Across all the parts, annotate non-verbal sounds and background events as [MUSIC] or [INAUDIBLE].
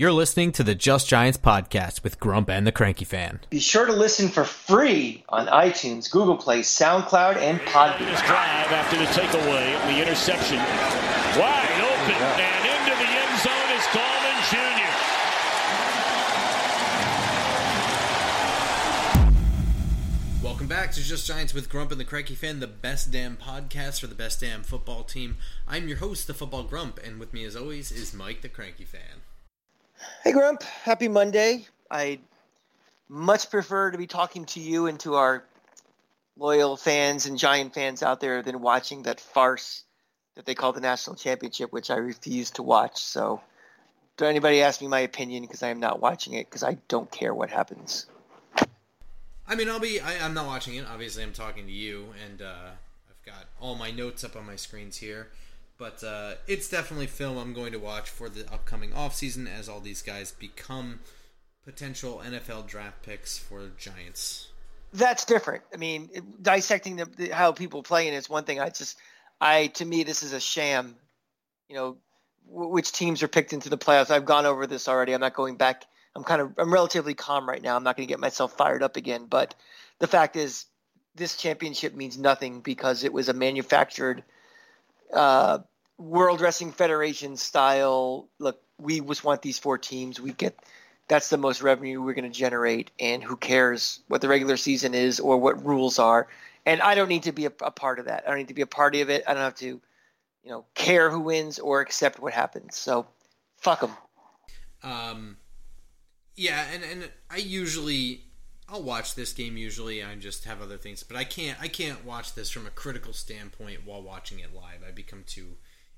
You're listening to the Just Giants podcast with Grump and the Cranky Fan. Be sure to listen for free on iTunes, Google Play, SoundCloud, and Podbean. This drive after the takeaway, the interception, wide open and into the end zone is Gallman Jr. Welcome back to Just Giants with Grump and the Cranky Fan, the best damn podcast for the best damn football team. I'm your host, the Football Grump, and with me as always is Mike the Cranky Fan. Hey Grump, happy Monday. I much prefer to be talking to you and to our loyal fans and Giant fans out there than watching that farce that they call the national championship, which I refuse to watch. So, don't anybody ask me my opinion because I am not watching it because I don't care what happens. I mean, I'll be. I, am not watching it. Obviously, I'm talking to you, and uh, I've got all my notes up on my screens here. But uh, it's definitely film I'm going to watch for the upcoming offseason as all these guys become potential NFL draft picks for Giants. That's different. I mean, dissecting the, the, how people play in it's one thing. I just, I to me, this is a sham. You know, w- which teams are picked into the playoffs. I've gone over this already. I'm not going back. I'm kind of, I'm relatively calm right now. I'm not going to get myself fired up again. But the fact is, this championship means nothing because it was a manufactured uh, World Wrestling Federation style. Look, we just want these four teams. We get that's the most revenue we're going to generate, and who cares what the regular season is or what rules are. And I don't need to be a, a part of that. I don't need to be a party of it. I don't have to, you know, care who wins or accept what happens. So, fuck them. Um, yeah, and and I usually I'll watch this game. Usually, I just have other things, but I can't. I can't watch this from a critical standpoint while watching it live. I become too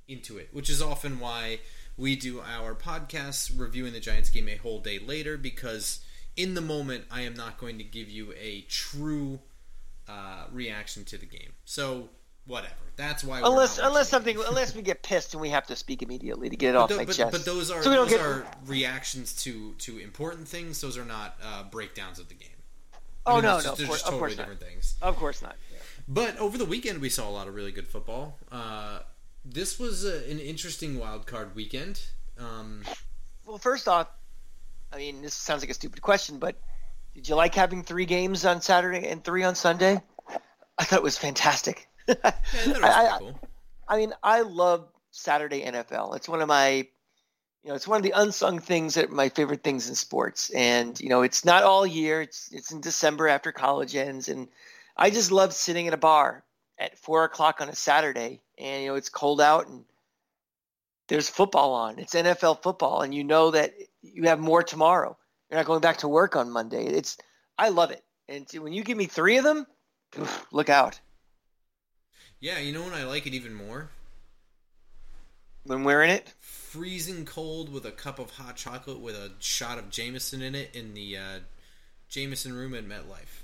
into it, which is often why we do our podcasts reviewing the Giants game a whole day later because in the moment I am not going to give you a true uh, reaction to the game. So whatever. That's why. Unless unless something unless we get pissed and we have to speak immediately to get it but off the, my but, chest. But those are so those get... are reactions to to important things. Those are not uh, breakdowns of the game. Oh I mean, no, no, of course, totally of course different not. things. Of course not. Yeah. But over the weekend we saw a lot of really good football. Uh, this was a, an interesting wild card weekend. Um, well, first off, I mean, this sounds like a stupid question, but did you like having three games on Saturday and three on Sunday? I thought it was fantastic. [LAUGHS] yeah, I, was I, cool. I, mean, I love Saturday NFL. It's one of my, you know, it's one of the unsung things that my favorite things in sports. And you know, it's not all year. It's it's in December after college ends, and I just love sitting at a bar at four o'clock on a Saturday, and you know it's cold out, and there's football on. It's NFL football, and you know that you have more tomorrow. You're not going back to work on Monday. It's I love it, and when you give me three of them, look out. Yeah, you know when I like it even more when we're in it. Freezing cold with a cup of hot chocolate with a shot of Jameson in it in the uh, Jameson room at MetLife.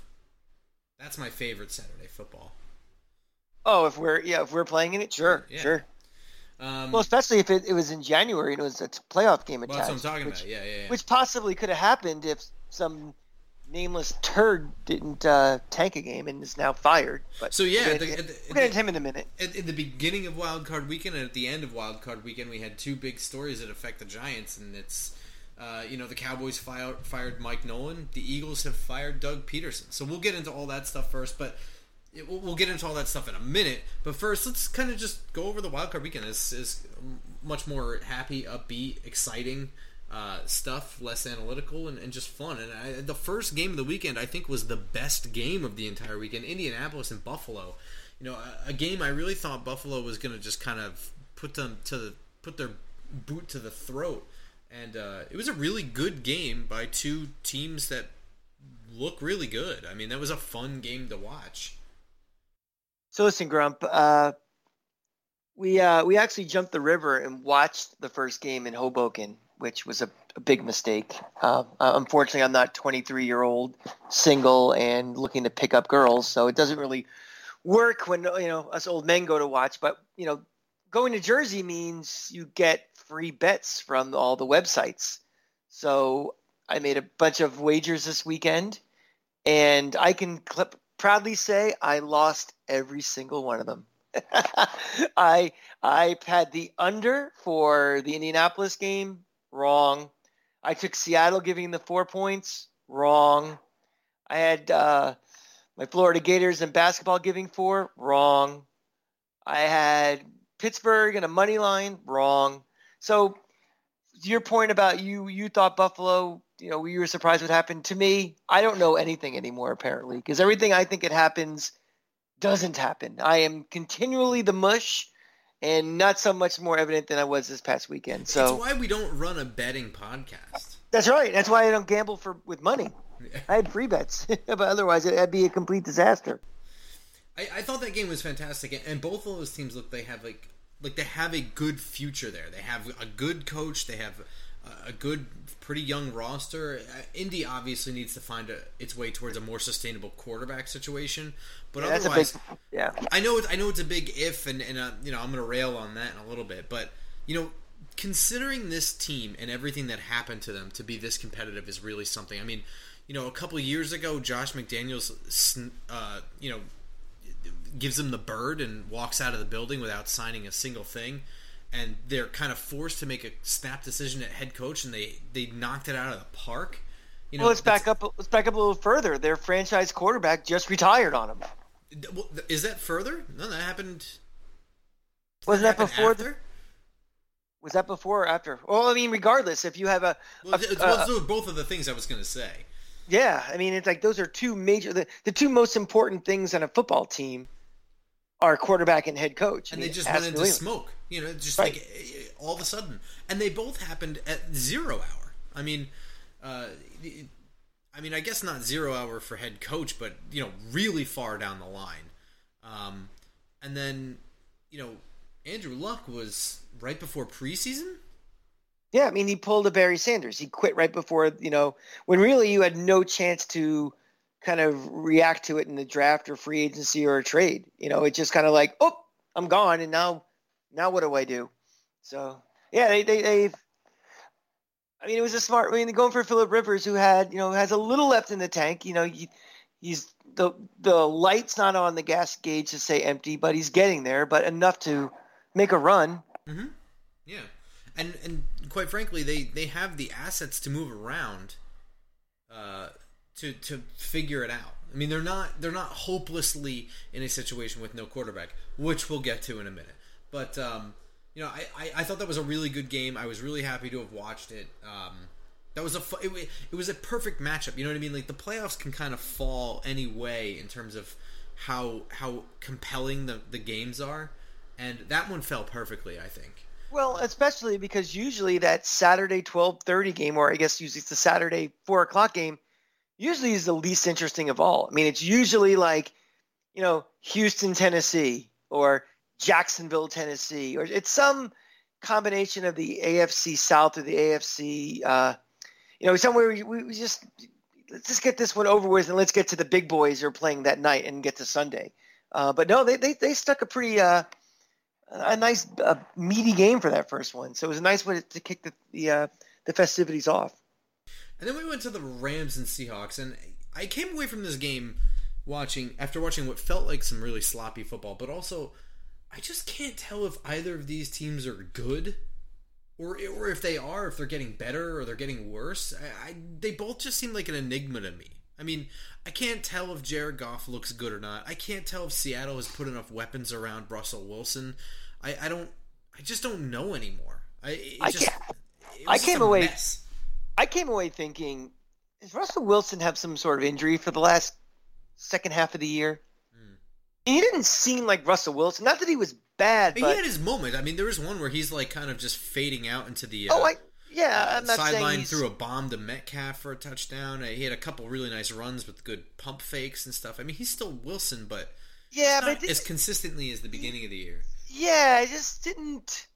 That's my favorite Saturday football. Oh, if we're yeah, if we're playing in it, sure, yeah. sure. Um, well, especially if it, it, was in January and it was a playoff game attached. Well, that's what I'm talking which, about. Yeah, yeah, yeah. Which possibly could have happened if some nameless turd didn't uh, tank a game and is now fired. But so yeah, we'll get, into him in a minute. At, at, the beginning of Wild Card Weekend and at the end of Wild Card Weekend, we had two big stories that affect the Giants, and it's. Uh, you know the Cowboys fired, fired Mike Nolan. The Eagles have fired Doug Pederson. So we'll get into all that stuff first. But we'll get into all that stuff in a minute. But first, let's kind of just go over the wildcard weekend. This is much more happy, upbeat, exciting uh, stuff, less analytical, and, and just fun. And I, the first game of the weekend, I think, was the best game of the entire weekend. Indianapolis and Buffalo. You know, a, a game I really thought Buffalo was going to just kind of put them to the put their boot to the throat. And uh, it was a really good game by two teams that look really good. I mean, that was a fun game to watch. So listen, Grump. Uh, we uh, we actually jumped the river and watched the first game in Hoboken, which was a, a big mistake. Uh, uh unfortunately, I'm not 23 year old, single, and looking to pick up girls, so it doesn't really work when you know us old men go to watch. But you know, going to Jersey means you get free bets from all the websites. So I made a bunch of wagers this weekend, and I can clip proudly say I lost every single one of them. [LAUGHS] I I had the under for the Indianapolis game wrong. I took Seattle giving the four points. Wrong. I had uh, my Florida Gators in basketball giving four. Wrong. I had Pittsburgh and a money line. Wrong. So your point about you, you thought Buffalo, you know, you were surprised what happened. To me, I don't know anything anymore apparently because everything I think it happens doesn't happen. I am continually the mush and not so much more evident than I was this past weekend. So that's why we don't run a betting podcast. That's right. That's why I don't gamble for with money. I had free bets, [LAUGHS] but otherwise it'd be a complete disaster. I, I thought that game was fantastic, and both of those teams look they have like like they have a good future there. They have a good coach. They have a good, pretty young roster. Uh, Indy obviously needs to find a, its way towards a more sustainable quarterback situation. But yeah, otherwise, big, yeah, I know it's, I know it's a big if, and and uh, you know I'm going to rail on that in a little bit. But you know, considering this team and everything that happened to them to be this competitive is really something. I mean, you know, a couple years ago, Josh McDaniels, uh, you know, gives them the bird and walks out of the building without signing a single thing and they're kind of forced to make a snap decision at head coach, and they they knocked it out of the park. You know, well, let's back up. Let's back up a little further. Their franchise quarterback just retired on them. Is that further? No, that happened. Wasn't that, that before? The, was that before or after? Well, I mean, regardless, if you have a, well, a, well, those are both of the things I was going to say. Yeah, I mean, it's like those are two major, the, the two most important things on a football team are quarterback and head coach. And mean, they just went into smoke. You know, just right. like all of a sudden, and they both happened at zero hour. I mean, uh, I mean, I guess not zero hour for head coach, but you know, really far down the line. Um, and then, you know, Andrew Luck was right before preseason. Yeah, I mean, he pulled a Barry Sanders. He quit right before you know when really you had no chance to kind of react to it in the draft or free agency or a trade. You know, it's just kind of like, oh, I'm gone, and now, now what do I do? So yeah, they they they've. I mean, it was a smart. I mean, going for Philip Rivers, who had you know has a little left in the tank. You know, he, he's the the light's not on the gas gauge to say empty, but he's getting there, but enough to make a run. Mm-hmm. Yeah, and and quite frankly, they they have the assets to move around. Uh, to to figure it out. I mean, they're not they're not hopelessly in a situation with no quarterback, which we'll get to in a minute. But um, you know, I, I, I, thought that was a really good game. I was really happy to have watched it. Um, that was a it, it was a perfect matchup. You know what I mean? Like the playoffs can kind of fall any way in terms of how how compelling the the games are, and that one fell perfectly. I think. Well, especially because usually that Saturday twelve thirty game, or I guess usually it's the Saturday four o'clock game usually is the least interesting of all. I mean, it's usually like, you know, Houston, Tennessee, or Jacksonville, Tennessee, or it's some combination of the AFC South or the AFC, uh, you know, somewhere we, we just let's just get this one over with and let's get to the big boys who are playing that night and get to Sunday. Uh, but no, they, they, they stuck a pretty uh, a nice uh, meaty game for that first one. So it was a nice way to kick the the, uh, the festivities off. And then we went to the Rams and Seahawks, and I came away from this game watching after watching what felt like some really sloppy football, but also I just can't tell if either of these teams are good or or if they are, if they're getting better or they're getting worse. I, I, they both just seem like an enigma to me. I mean, I can't tell if Jared Goff looks good or not. I can't tell if Seattle has put enough weapons around Russell Wilson. I, I don't. I just don't know anymore. I, I just, I came away. Mess. I came away thinking, does Russell Wilson have some sort of injury for the last second half of the year? Mm. He didn't seem like Russell Wilson. Not that he was bad, he had his moment. I mean, there was one where he's like kind of just fading out into the. Oh, uh, oh, I yeah, I'm not sideline threw a bomb to Metcalf for a touchdown. He had a couple really nice runs with good pump fakes and stuff. I mean, he's still Wilson, but yeah, but as consistently as the beginning of the year. Yeah, I just didn't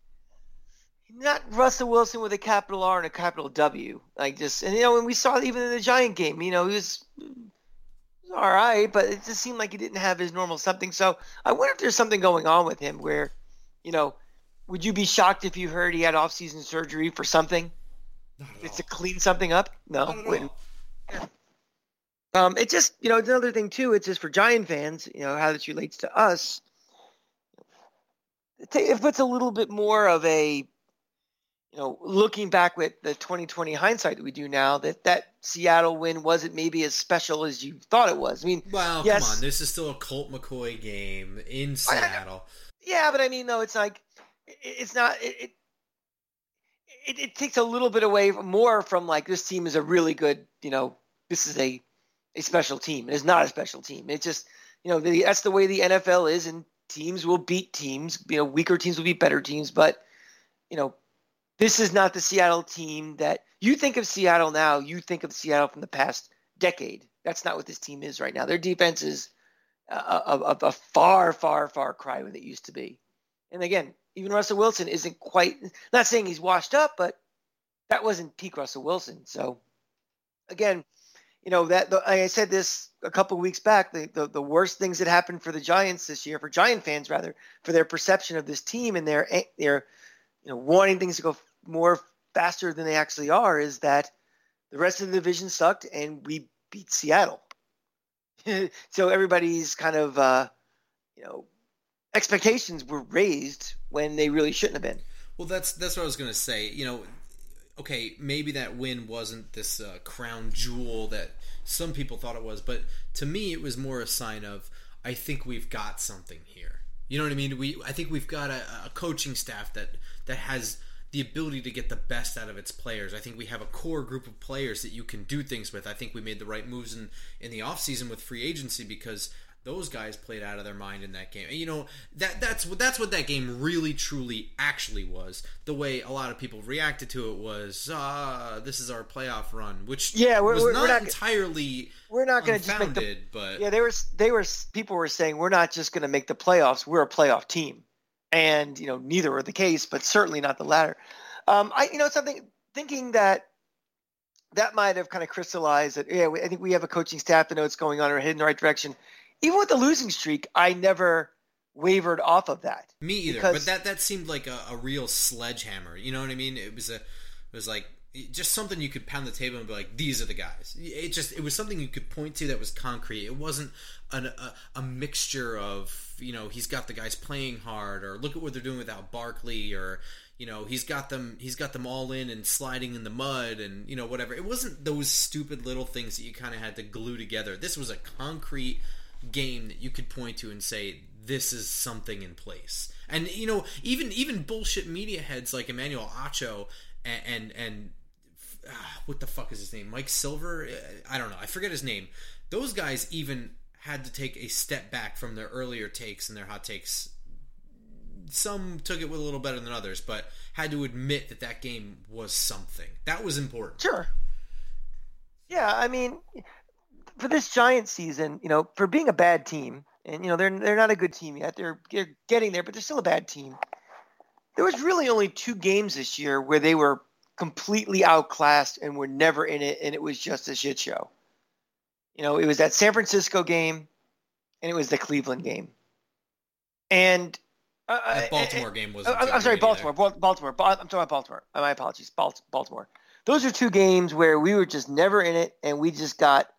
not Russell Wilson with a capital R and a capital W. Like just and you know, when we saw even in the Giant game, you know, he was, he was all right, but it just seemed like he didn't have his normal something. So I wonder if there's something going on with him where, you know, would you be shocked if you heard he had off-season surgery for something? It's to clean something up? No, wouldn't. Um, it just you know it's another thing too. It's just for Giant fans, you know how this relates to us. It puts a little bit more of a you know, looking back with the 2020 hindsight that we do now, that that Seattle win wasn't maybe as special as you thought it was. I mean, well, yes, come on, this is still a Colt McCoy game in Seattle. yeah, but I mean, though, it's like it's not. It, it, it takes a little bit away more from like this team is a really good. You know, this is a a special team. It's not a special team. It's just you know the, that's the way the NFL is, and teams will beat teams. You know, weaker teams will beat better teams, but you know this is not the Seattle team that you think of Seattle now. You think of Seattle from the past decade. That's not what this team is right now. Their defense is a, a, a far, far, far cry what it used to be. And again, even Russell Wilson isn't quite. Not saying he's washed up, but that wasn't peak Russell Wilson. So again, you know that the, I said this a couple weeks back. The, the, the worst things that happened for the Giants this year, for Giant fans rather, for their perception of this team and their their you know, wanting things to go more faster than they actually are is that the rest of the division sucked and we beat Seattle. [LAUGHS] so everybody's kind of, uh, you know, expectations were raised when they really shouldn't have been. Well, that's that's what I was going to say. You know, okay, maybe that win wasn't this uh, crown jewel that some people thought it was, but to me, it was more a sign of I think we've got something here. You know what I mean? We I think we've got a, a coaching staff that that has the ability to get the best out of its players. I think we have a core group of players that you can do things with. I think we made the right moves in in the offseason with free agency because those guys played out of their mind in that game. And, you know that that's what that's what that game really truly actually was. The way a lot of people reacted to it was, uh, this is our playoff run, which yeah, we're, was we're, not, we're not entirely we're not going to just make the but yeah, they were they were people were saying we're not just going to make the playoffs, we're a playoff team, and you know neither were the case, but certainly not the latter. Um, I you know something thinking that that might have kind of crystallized that yeah, I think we have a coaching staff that knows what's going on or heading in the right direction even with the losing streak, I never wavered off of that. Me either. But that that seemed like a, a, real sledgehammer. You know what I mean? It was a it was like just something you could pound the table and be like, "These are the guys." It just it was something you could point to that was concrete. It wasn't an, a, a mixture of you know he's got the guys playing hard or look at what they're doing without Barkley or you know he's got them he's got them all in and sliding in the mud and you know whatever. It wasn't those stupid little things that you kind of had to glue together. This was a concrete game that you could point to and say this is something in place. And you know, even even bullshit media heads like Emmanuel Acho and and, and uh, what the fuck is his name? Mike Silver? I don't know. I forget his name. Those guys even had to take a step back from their earlier takes and their hot takes. Some took it with a little better than others, but had to admit that that game was something. That was important. Sure. Yeah, I mean, for this Giant season, you know, for being a bad team, and you know they're they're not a good team yet. They're, they're getting there, but they're still a bad team. There was really only two games this year where they were completely outclassed and were never in it, and it was just a shit show. You know, it was that San Francisco game, and it was the Cleveland game, and uh, that Baltimore uh, game was. Uh, I'm sorry, Baltimore. Either. Baltimore. I'm talking about Baltimore. My apologies, Baltimore. Those are two games where we were just never in it, and we just got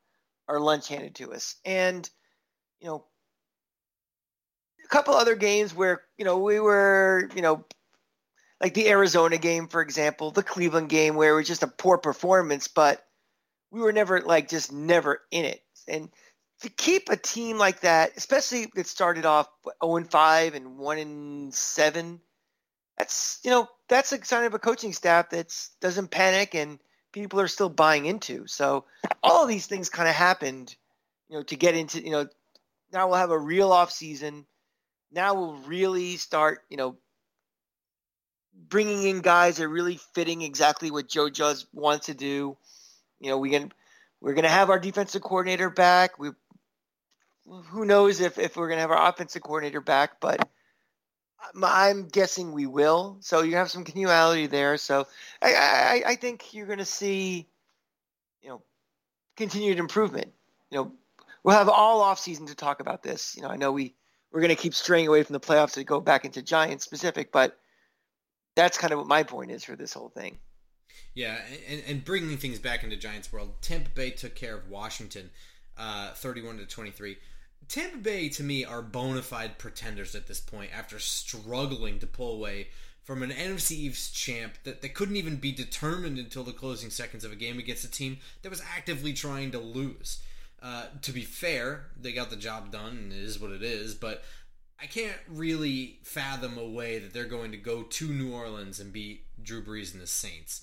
our lunch handed to us. And, you know, a couple other games where, you know, we were, you know, like the Arizona game, for example, the Cleveland game where it was just a poor performance, but we were never like just never in it. And to keep a team like that, especially that started off 0 and 5 and 1 and 7, that's you know that's a sign of a coaching staff that doesn't panic and people are still buying into. So all of these things kind of happened, you know, to get into, you know, now we'll have a real off season. Now we'll really start, you know, bringing in guys that are really fitting exactly what Joe Judge wants to do. You know, we can we're going to have our defensive coordinator back. We who knows if if we're going to have our offensive coordinator back, but I'm guessing we will. So you have some continuity there. So I, I, I think you're going to see, you know, continued improvement. You know, we'll have all off season to talk about this. You know, I know we we're going to keep straying away from the playoffs to go back into Giants specific, but that's kind of what my point is for this whole thing. Yeah, and, and bringing things back into Giants world, Tampa Bay took care of Washington, uh, thirty-one to twenty-three. Tampa Bay, to me, are bona fide pretenders at this point after struggling to pull away from an NFC East champ that, that couldn't even be determined until the closing seconds of a game against a team that was actively trying to lose. Uh, to be fair, they got the job done, and it is what it is. But I can't really fathom a way that they're going to go to New Orleans and beat Drew Brees and the Saints.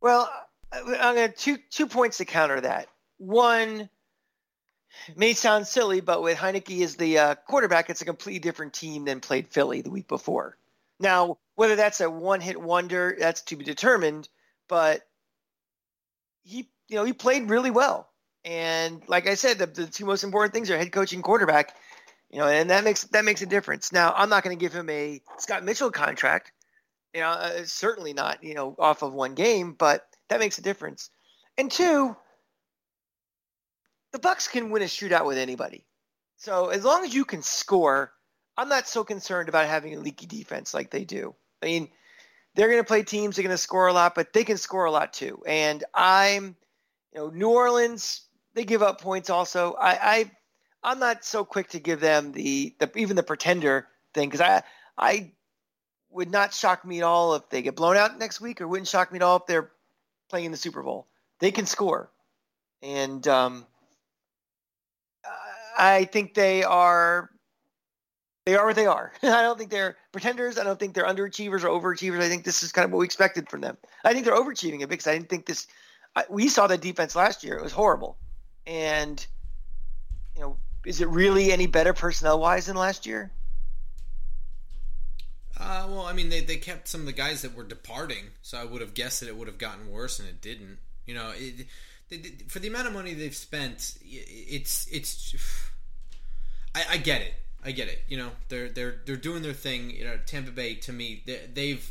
Well, I'm going to two two points to counter that. One may sound silly, but with Heinicke as the uh, quarterback, it's a completely different team than played Philly the week before. Now, whether that's a one-hit wonder, that's to be determined. But he, you know, he played really well. And like I said, the, the two most important things are head coaching, quarterback. You know, and that makes that makes a difference. Now, I'm not going to give him a Scott Mitchell contract. You know, uh, certainly not. You know, off of one game, but that makes a difference. And two, the Bucs can win a shootout with anybody. So as long as you can score, I'm not so concerned about having a leaky defense like they do. I mean, they're going to play teams that are going to score a lot, but they can score a lot too. And I'm, you know, New Orleans, they give up points also. I, I I'm not so quick to give them the, the even the pretender thing because I I would not shock me at all if they get blown out next week, or wouldn't shock me at all if they're playing in the Super Bowl. They can score, and um, I think they are they are what they are. [LAUGHS] I don't think they're pretenders. I don't think they're underachievers or overachievers. I think this is kind of what we expected from them. I think they're overachieving a bit because I didn't think this. I, we saw the defense last year; it was horrible, and you know, is it really any better personnel wise than last year? Uh, well, I mean, they, they kept some of the guys that were departing, so I would have guessed that it would have gotten worse, and it didn't. You know, it, for the amount of money they've spent, it's it's. I, I get it. I get it. You know, they're they're they're doing their thing. You know, Tampa Bay to me, they, have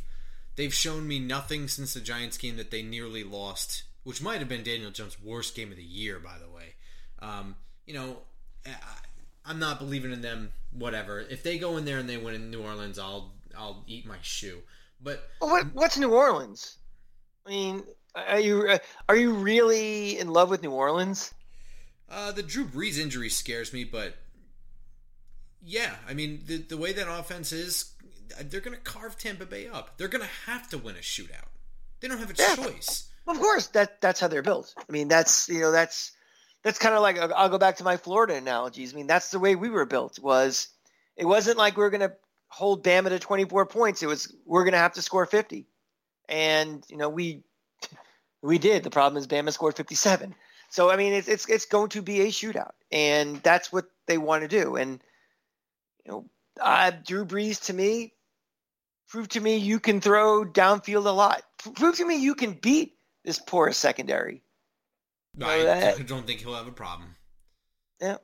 they've shown me nothing since the Giants game that they nearly lost, which might have been Daniel Jones' worst game of the year, by the way. Um, you know, I, am not believing in them. Whatever. If they go in there and they win in New Orleans, I'll I'll eat my shoe. But what, what's New Orleans? I mean, are you uh, are you really in love with New Orleans? Uh, the Drew Brees injury scares me, but yeah, I mean the the way that offense is, they're going to carve Tampa Bay up. They're going to have to win a shootout. They don't have a yeah. choice. Of course, that that's how they're built. I mean, that's you know that's that's kind of like I'll go back to my Florida analogies. I mean, that's the way we were built. Was it wasn't like we are going to hold Bama to 24 points. It was we're going to have to score 50, and you know we we did. The problem is Bama scored 57. So I mean, it's it's it's going to be a shootout, and that's what they want to do. And you know, uh, Drew Brees to me, prove to me you can throw downfield a lot. Prove to me you can beat this porous secondary. I, I [LAUGHS] don't think he'll have a problem. Yeah,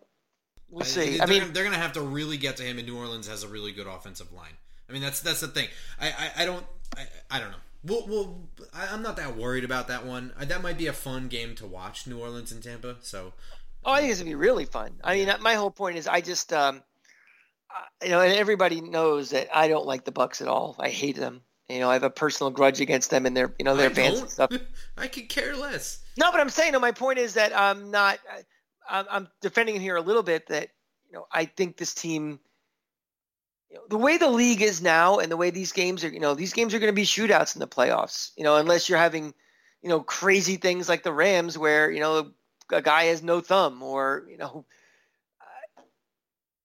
we'll see. I, I mean, they're going to have to really get to him, and New Orleans has a really good offensive line. I mean, that's that's the thing. I I, I don't I, I don't know. Well, well, I'm not that worried about that one. Uh, that might be a fun game to watch, New Orleans and Tampa. So, oh, I think it's gonna be really fun. I mean, my whole point is, I just, um, you know, and everybody knows that I don't like the Bucs at all. I hate them. You know, I have a personal grudge against them and their, you know, their I fans and stuff. [LAUGHS] I could care less. No, but I'm saying, no, my point is that I'm not. I'm, I'm defending it here a little bit. That you know, I think this team the way the league is now and the way these games are, you know, these games are going to be shootouts in the playoffs, you know, unless you're having, you know, crazy things like the Rams where, you know, a guy has no thumb or, you know,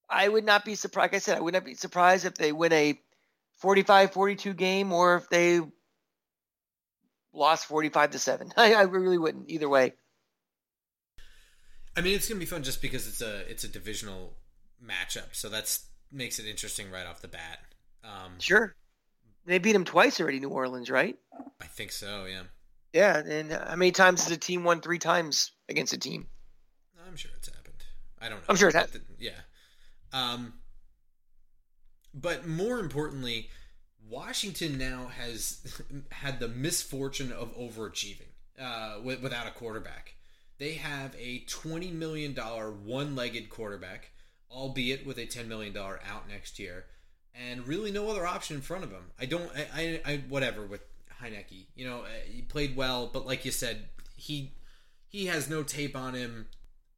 I would not be surprised. Like I said, I would not be surprised if they win a 45 42 game or if they lost 45 to 7. [LAUGHS] I, I really wouldn't either way. I mean, it's going to be fun just because it's a it's a divisional matchup. So that's makes it interesting right off the bat. Um, sure. They beat them twice already, New Orleans, right? I think so. Yeah. Yeah, and how many times has a team won three times against a team? I'm sure it's happened. I don't know. I'm sure it's happened. Yeah. Um, but more importantly, Washington now has [LAUGHS] had the misfortune of overachieving uh, without a quarterback. They have a $20 million one legged quarterback albeit with a $10 million out next year, and really no other option in front of him. I don't, I, I, I whatever with Heinicke. You know, uh, he played well, but like you said, he he has no tape on him.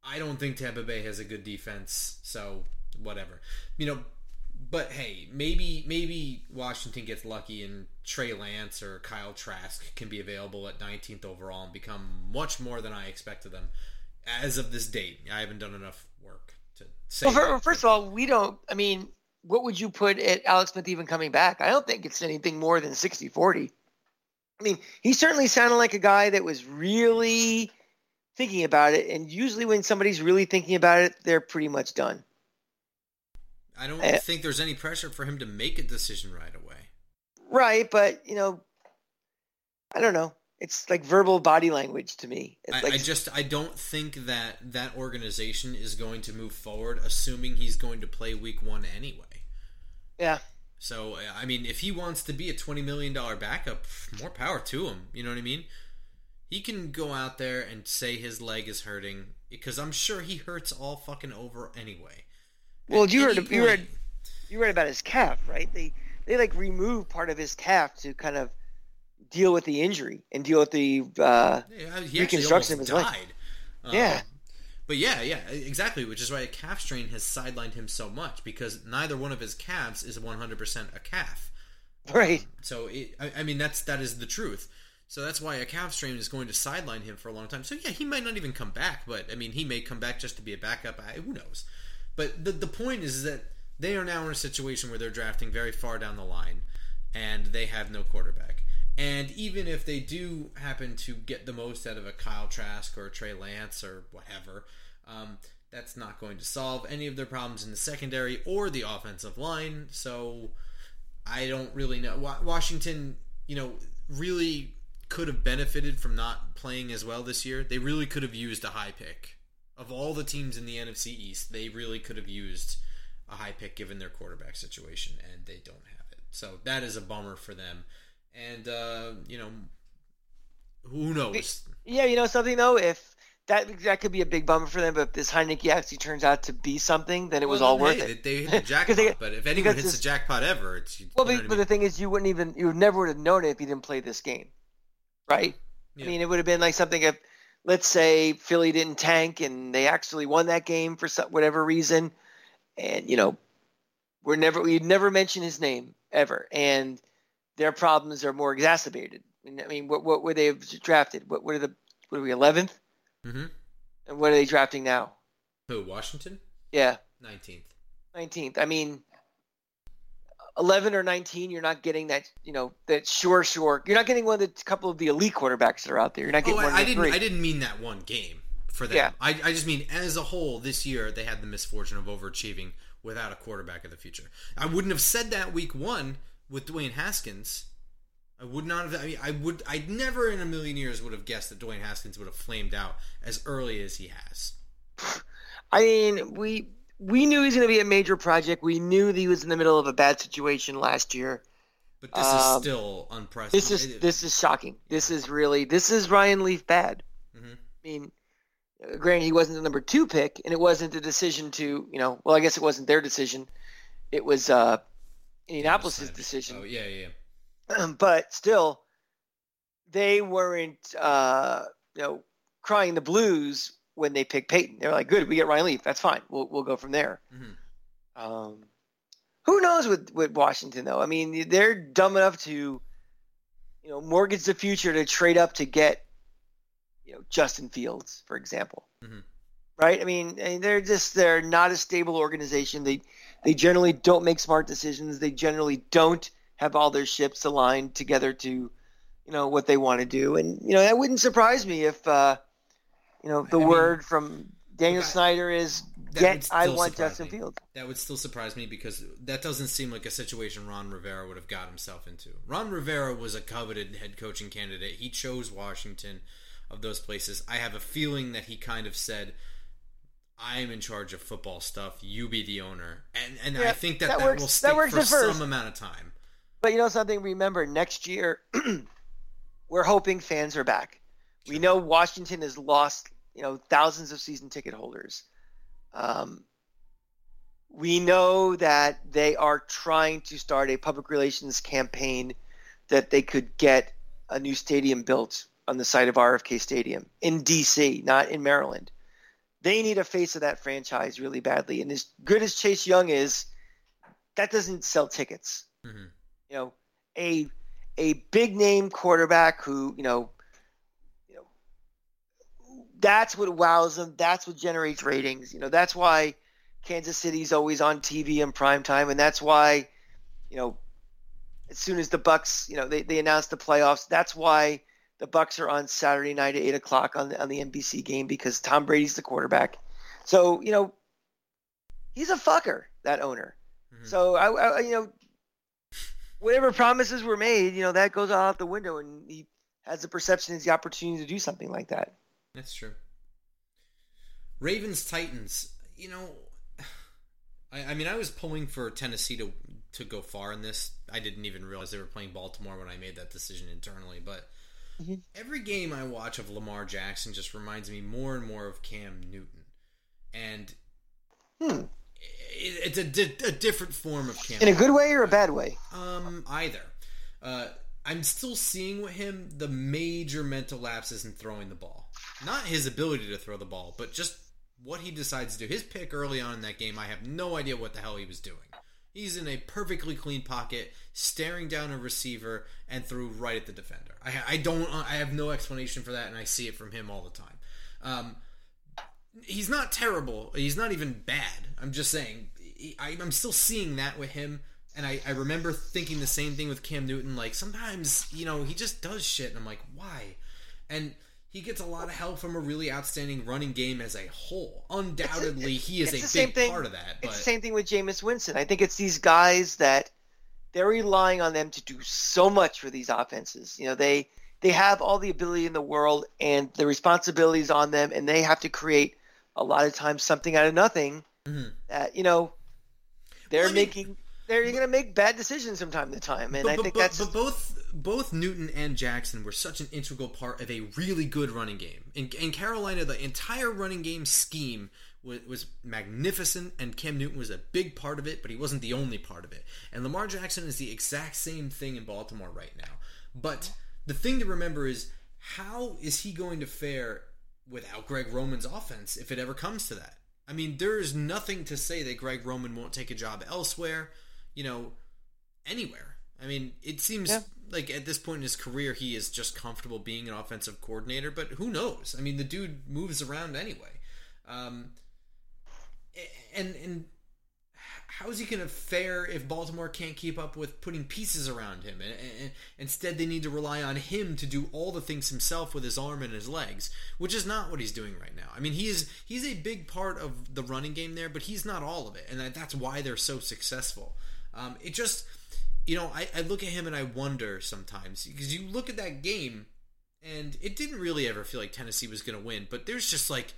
I don't think Tampa Bay has a good defense, so whatever. You know, but hey, maybe maybe Washington gets lucky and Trey Lance or Kyle Trask can be available at 19th overall and become much more than I expected them as of this date. I haven't done enough work. Well, for, first of all, we don't. I mean, what would you put at Alex Smith even coming back? I don't think it's anything more than 60 40. I mean, he certainly sounded like a guy that was really thinking about it. And usually, when somebody's really thinking about it, they're pretty much done. I don't uh, think there's any pressure for him to make a decision right away. Right, but you know, I don't know. It's like verbal body language to me. I, like, I, just I don't think that that organization is going to move forward, assuming he's going to play Week One anyway. Yeah. So I mean, if he wants to be a twenty million dollar backup, more power to him. You know what I mean? He can go out there and say his leg is hurting because I'm sure he hurts all fucking over anyway. Well, you heard point, you read you read about his calf, right? They they like remove part of his calf to kind of deal with the injury and deal with the uh, yeah, reconstruction of his died. leg. Um, yeah. But yeah, yeah, exactly. Which is why a calf strain has sidelined him so much because neither one of his calves is 100% a calf. Right. Um, so it, I, I mean, that's that is the truth. So that's why a calf strain is going to sideline him for a long time. So yeah, he might not even come back, but I mean, he may come back just to be a backup. I, who knows? But the the point is that they are now in a situation where they're drafting very far down the line, and they have no quarterback. And even if they do happen to get the most out of a Kyle Trask or a Trey Lance or whatever, um, that's not going to solve any of their problems in the secondary or the offensive line. So I don't really know. Washington, you know, really could have benefited from not playing as well this year. They really could have used a high pick of all the teams in the NFC East, they really could have used a high pick given their quarterback situation, and they don't have it. So that is a bummer for them. And uh, you know, who knows? Yeah, you know something though, if that that could be a big bummer for them, but if this Heinicke actually turns out to be something, then it was all worth it. They hit the [LAUGHS] jackpot, they, but if anyone hits the jackpot ever, it's well. But, but mean? the thing is, you wouldn't even you never would have known it if you didn't play this game, right? Yeah. I mean, it would have been like something if let's say Philly didn't tank and they actually won that game for some, whatever reason, and you know, we're never we never mention his name ever, and their problems are more exacerbated. I mean, what what were they drafted? What what are the what are we 11th? Mm-hmm. And what are they drafting now? Who Washington? Yeah, nineteenth. Nineteenth. I mean, 11 or 19, you're not getting that, you know, that sure, sure. You're not getting one of the couple of the elite quarterbacks that are out there. You're not getting oh, one I, I didn't. Three. I didn't mean that one game for them. Yeah. I, I just mean as a whole, this year they had the misfortune of overachieving without a quarterback of the future. I wouldn't have said that week one with Dwayne Haskins. I would not have. I mean, I would. I never in a million years would have guessed that Dwayne Haskins would have flamed out as early as he has. I mean, we we knew he was going to be a major project. We knew that he was in the middle of a bad situation last year. But this um, is still unprecedented. This is this is shocking. This is really this is Ryan Leaf bad. Mm-hmm. I mean, granted, he wasn't the number two pick, and it wasn't the decision to you know. Well, I guess it wasn't their decision. It was uh, Indianapolis's decision. Oh yeah, yeah. [CLEARS THROAT] but still, they weren't uh, you know crying the blues when they picked Peyton. They're like, good, we get Ryan Leaf. That's fine. We'll we'll go from there. Mm-hmm. Um, who knows with with Washington though? I mean, they're dumb enough to, you know, mortgage the future to trade up to get, you know, Justin Fields, for example. Mm-hmm. Right? I mean, they're just they're not a stable organization. They they generally don't make smart decisions. They generally don't have all their ships aligned together to, you know, what they want to do. And you know, that wouldn't surprise me if. Uh, you know, the I word mean, from Daniel Snyder is get I want Justin me. Fields. That would still surprise me because that doesn't seem like a situation Ron Rivera would have got himself into. Ron Rivera was a coveted head coaching candidate. He chose Washington of those places. I have a feeling that he kind of said I am in charge of football stuff. You be the owner, and and yeah, I think that that, that works, will stick that for some amount of time. But you know something? Remember, next year [CLEARS THROAT] we're hoping fans are back. We know Washington has lost, you know, thousands of season ticket holders. Um, we know that they are trying to start a public relations campaign that they could get a new stadium built on the site of RFK Stadium in DC, not in Maryland. They need a face of that franchise really badly. And as good as Chase Young is, that doesn't sell tickets. Mm-hmm. You know, a a big name quarterback who you know, you know, that's what wows them. That's what generates ratings. You know, that's why Kansas City's always on TV in prime time, and that's why, you know, as soon as the Bucs, you know, they, they announced the playoffs, that's why the Bucs are on Saturday night at eight o'clock on the on the NBC game because Tom Brady's the quarterback. So you know, he's a fucker, that owner. Mm-hmm. So I, I, you know, whatever promises were made, you know, that goes out the window, and he has the perception, has the opportunity to do something like that. That's true. Ravens Titans, you know, I, I mean, I was pulling for Tennessee to to go far in this. I didn't even realize they were playing Baltimore when I made that decision internally, but. Mm-hmm. Every game I watch of Lamar Jackson just reminds me more and more of Cam Newton, and hmm. it's a, di- a different form of Cam. In a good way or a bad way? Um, either. Uh, I'm still seeing with him the major mental lapses in throwing the ball. Not his ability to throw the ball, but just what he decides to do. His pick early on in that game, I have no idea what the hell he was doing. He's in a perfectly clean pocket, staring down a receiver, and threw right at the defender. I, I don't. I have no explanation for that, and I see it from him all the time. Um, he's not terrible. He's not even bad. I'm just saying. I, I'm still seeing that with him, and I, I remember thinking the same thing with Cam Newton. Like sometimes, you know, he just does shit, and I'm like, why? And he gets a lot of help from a really outstanding running game as a whole. Undoubtedly, it's, he is a big thing, part of that. But... It's the same thing with Jameis Winston. I think it's these guys that they're relying on them to do so much for these offenses. You know, they they have all the ability in the world and the responsibilities on them, and they have to create a lot of times something out of nothing. Mm-hmm. That you know, they're well, making. Mean, they're going to make bad decisions from time to time, and but, I think but, that's. But both both Newton and Jackson were such an integral part of a really good running game. In, in Carolina, the entire running game scheme was, was, magnificent, and Cam Newton was a big part of it, but he wasn't the only part of it. And Lamar Jackson is the exact same thing in Baltimore right now. But the thing to remember is how is he going to fare without Greg Roman's offense if it ever comes to that? I mean, there is nothing to say that Greg Roman won't take a job elsewhere, you know, anywhere. I mean, it seems yeah. like at this point in his career, he is just comfortable being an offensive coordinator, but who knows? I mean, the dude moves around anyway. Um, and and how is he going to fare if Baltimore can't keep up with putting pieces around him? And, and, instead, they need to rely on him to do all the things himself with his arm and his legs, which is not what he's doing right now. I mean, he is he's a big part of the running game there, but he's not all of it, and that's why they're so successful. Um, it just you know, I, I look at him and I wonder sometimes because you look at that game and it didn't really ever feel like Tennessee was going to win, but there's just like,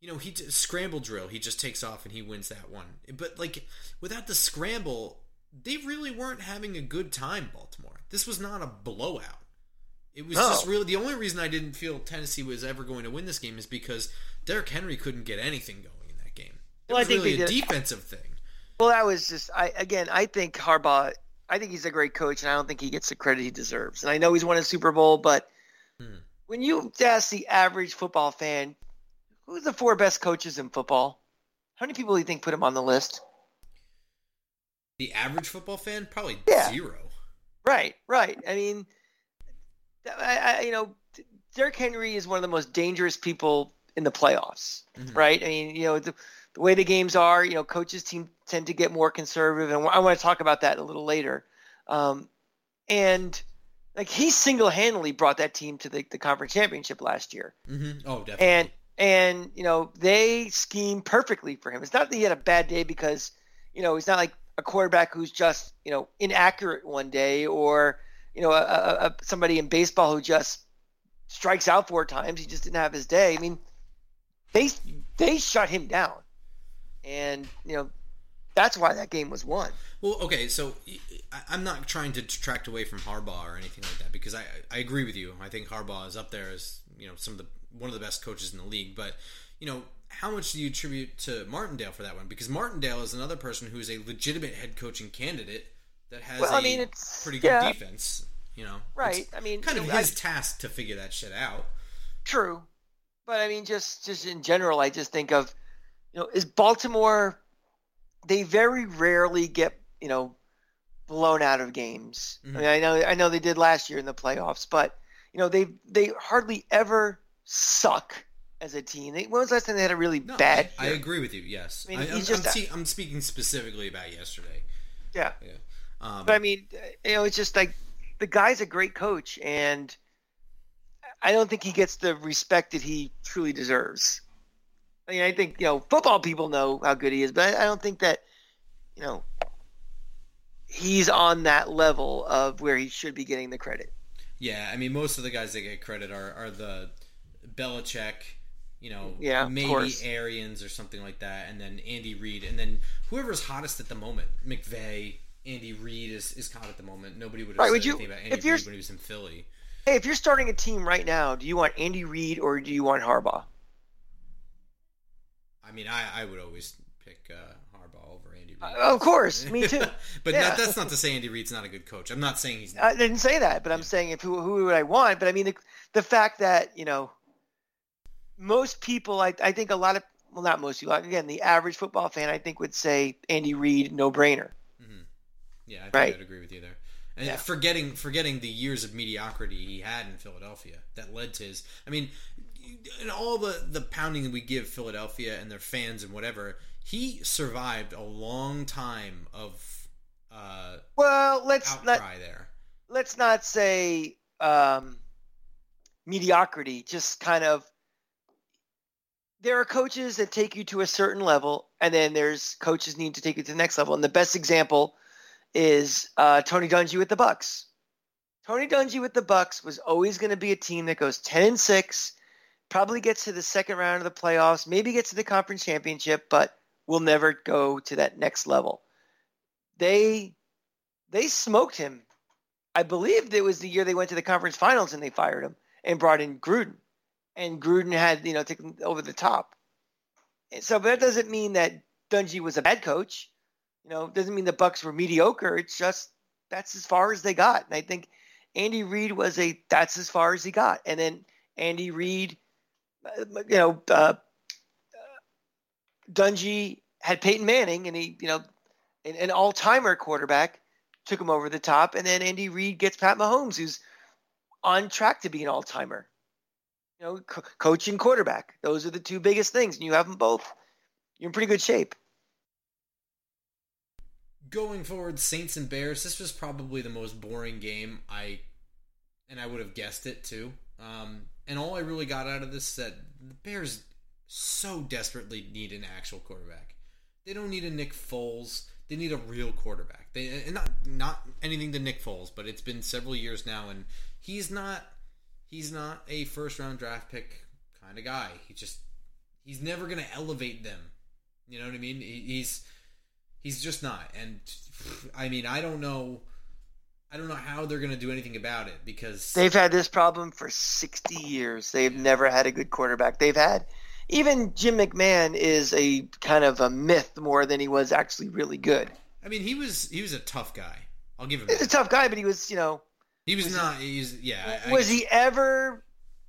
you know, he scramble drill, he just takes off and he wins that one. But like without the scramble, they really weren't having a good time. Baltimore. This was not a blowout. It was no. just really the only reason I didn't feel Tennessee was ever going to win this game is because Derrick Henry couldn't get anything going in that game. It well, was really a defensive thing. Well, that was just I again. I think Harbaugh I think he's a great coach, and I don't think he gets the credit he deserves. And I know he's won a Super Bowl, but hmm. when you ask the average football fan, who's the four best coaches in football? How many people do you think put him on the list? The average football fan, probably yeah. zero. Right, right. I mean, I, I, you know, Derrick Henry is one of the most dangerous people in the playoffs, mm-hmm. right? I mean, you know, the, the way the games are, you know, coaches team tend to get more conservative, and I want to talk about that a little later. Um, and like he single-handedly brought that team to the, the conference championship last year. Mm-hmm. Oh, definitely. And and you know they scheme perfectly for him. It's not that he had a bad day because you know he's not like a quarterback who's just you know inaccurate one day or you know a, a, a somebody in baseball who just strikes out four times. He just didn't have his day. I mean, they they shut him down and you know that's why that game was won. Well, okay, so I'm not trying to detract away from Harbaugh or anything like that because I I agree with you. I think Harbaugh is up there as you know some of the one of the best coaches in the league, but you know how much do you attribute to Martindale for that one? Because Martindale is another person who's a legitimate head coaching candidate that has well, I mean, it's, pretty good yeah. defense. You know, right? I mean, kind of his I, task to figure that shit out. True, but I mean, just just in general, I just think of you know, is Baltimore? They very rarely get you know, blown out of games. Mm-hmm. I mean, I know I know they did last year in the playoffs, but you know they they hardly ever suck as a team. They, when was the last time they had a really no, bad? I, I, agree with you. Yes, I am I'm, speaking specifically about yesterday. Yeah, yeah. Um, but I mean, you know, it's just like the guy's a great coach, and I don't think he gets the respect that he truly deserves. I mean, I think you know, football people know how good he is, but I, I don't think that you know he's on that level of where he should be getting the credit. Yeah, I mean, most of the guys that get credit are are the Belichick, you know, yeah, maybe Arians or something like that, and then Andy Reid, and then whoever's hottest at the moment, McVay, Andy Reid is, is hot at the moment. Nobody would have right, said would you, anything about Andy Reid when he was in Philly. Hey, if you're starting a team right now, do you want Andy Reid or do you want Harbaugh? I mean, I, I would always pick uh, Harbaugh over Andy Reid. Uh, of course, me too. [LAUGHS] but yeah. that, that's not to say Andy Reid's not a good coach. I'm not saying he's. Not. I didn't say that, but I'm saying if who, who would I want? But I mean, the, the fact that you know, most people, I, I think a lot of well, not most people. Again, the average football fan, I think, would say Andy Reid, no brainer. Mm-hmm. Yeah, I think right? I'd agree with you there. And yeah. forgetting forgetting the years of mediocrity he had in Philadelphia that led to his. I mean, and all the the pounding that we give Philadelphia and their fans and whatever, he survived a long time of uh, well, let's not there. Let's not say um, mediocrity. Just kind of there are coaches that take you to a certain level, and then there's coaches need to take you to the next level. And the best example is uh, Tony Dungy with the Bucs. Tony Dungy with the Bucs was always going to be a team that goes ten and six probably gets to the second round of the playoffs, maybe gets to the conference championship, but will never go to that next level. They they smoked him. I believe it was the year they went to the conference finals and they fired him and brought in Gruden. And Gruden had, you know, taken over the top. And so but that doesn't mean that Dungy was a bad coach. You know, doesn't mean the Bucs were mediocre. It's just that's as far as they got. And I think Andy Reid was a that's as far as he got. And then Andy Reid you know, uh, Dungy had Peyton Manning, and he, you know, an, an all-timer quarterback took him over the top, and then Andy Reid gets Pat Mahomes, who's on track to be an all-timer. You know, co- coach and quarterback; those are the two biggest things, and you have them both. You're in pretty good shape. Going forward, Saints and Bears. This was probably the most boring game I, and I would have guessed it too. Um, and all I really got out of this is that the Bears so desperately need an actual quarterback. They don't need a Nick Foles. They need a real quarterback. They and not not anything to Nick Foles, but it's been several years now, and he's not he's not a first round draft pick kind of guy. He just he's never going to elevate them. You know what I mean? He's he's just not. And I mean, I don't know I don't know how they're going to do anything about it because they've had this problem for 60 years. They've yeah. never had a good quarterback. They've had even Jim McMahon is a kind of a myth more than he was actually really good. I mean, he was he was a tough guy. I'll give him. He's a tough guy, but he was you know. He was, was not. He's yeah. I, was I he ever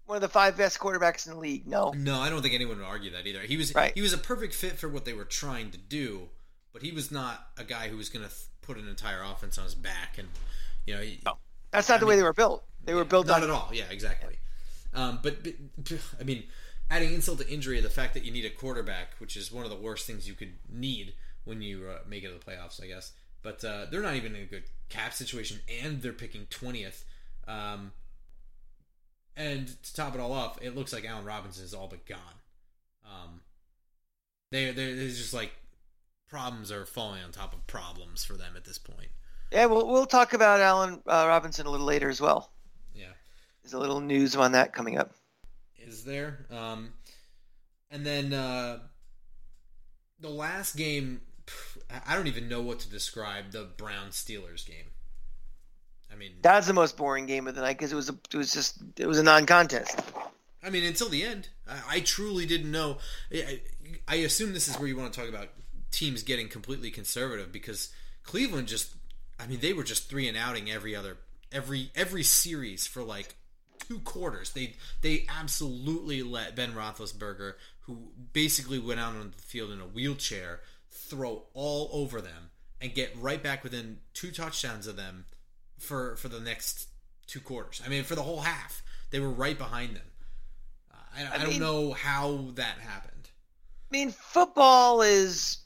one of the five best quarterbacks in the league? No. No, I don't think anyone would argue that either. He was right. he was a perfect fit for what they were trying to do, but he was not a guy who was going to put an entire offense on his back and you know, no, that's not I the mean, way they were built. They were built not on... at all. Yeah, exactly. Um, but, but I mean, adding insult to injury, the fact that you need a quarterback, which is one of the worst things you could need when you uh, make it to the playoffs, I guess. But uh, they're not even in a good cap situation, and they're picking twentieth. Um, and to top it all off, it looks like Allen Robinson is all but gone. Um, they, there's just like problems are falling on top of problems for them at this point. Yeah, we'll we'll talk about Allen uh, Robinson a little later as well. Yeah, there's a little news on that coming up. Is there? Um, and then uh, the last game, I don't even know what to describe the Brown Steelers game. I mean, that's the most boring game of the night because it was a, it was just it was a non-contest. I mean, until the end, I, I truly didn't know. I, I assume this is where you want to talk about teams getting completely conservative because Cleveland just I mean, they were just three and outing every other every every series for like two quarters. They they absolutely let Ben Roethlisberger, who basically went out on the field in a wheelchair, throw all over them and get right back within two touchdowns of them for for the next two quarters. I mean, for the whole half, they were right behind them. Uh, I, I, I don't know how that happened. I mean, football is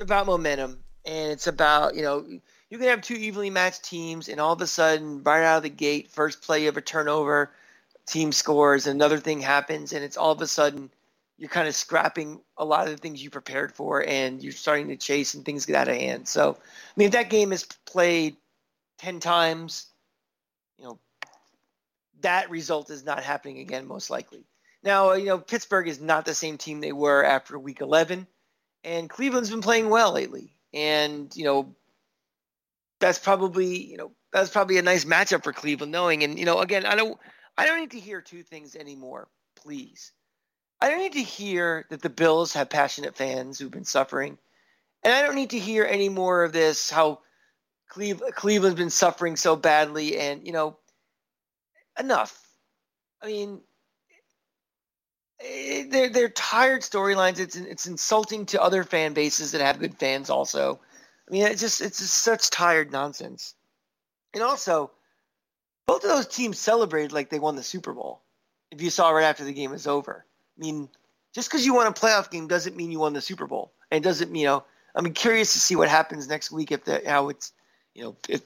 about momentum, and it's about you know you can have two evenly matched teams, and all of a sudden, right out of the gate, first play of a turnover, team scores, another thing happens, and it's all of a sudden you're kind of scrapping a lot of the things you prepared for, and you're starting to chase, and things get out of hand. So, I mean, if that game is played ten times, you know, that result is not happening again, most likely. Now, you know, Pittsburgh is not the same team they were after Week 11, and Cleveland's been playing well lately, and you know, that's probably you know that's probably a nice matchup for Cleveland, knowing. And you know, again, I don't I don't need to hear two things anymore, please. I don't need to hear that the Bills have passionate fans who've been suffering, and I don't need to hear any more of this how Cleve- Cleveland's been suffering so badly, and you know, enough. I mean, eh, they're they're tired storylines. It's it's insulting to other fan bases that have good fans also. I mean, it's just it's just such tired nonsense. And also, both of those teams celebrated like they won the Super Bowl. If you saw right after the game was over, I mean, just because you won a playoff game doesn't mean you won the Super Bowl, and it doesn't you know? I'm curious to see what happens next week if the how it's you know if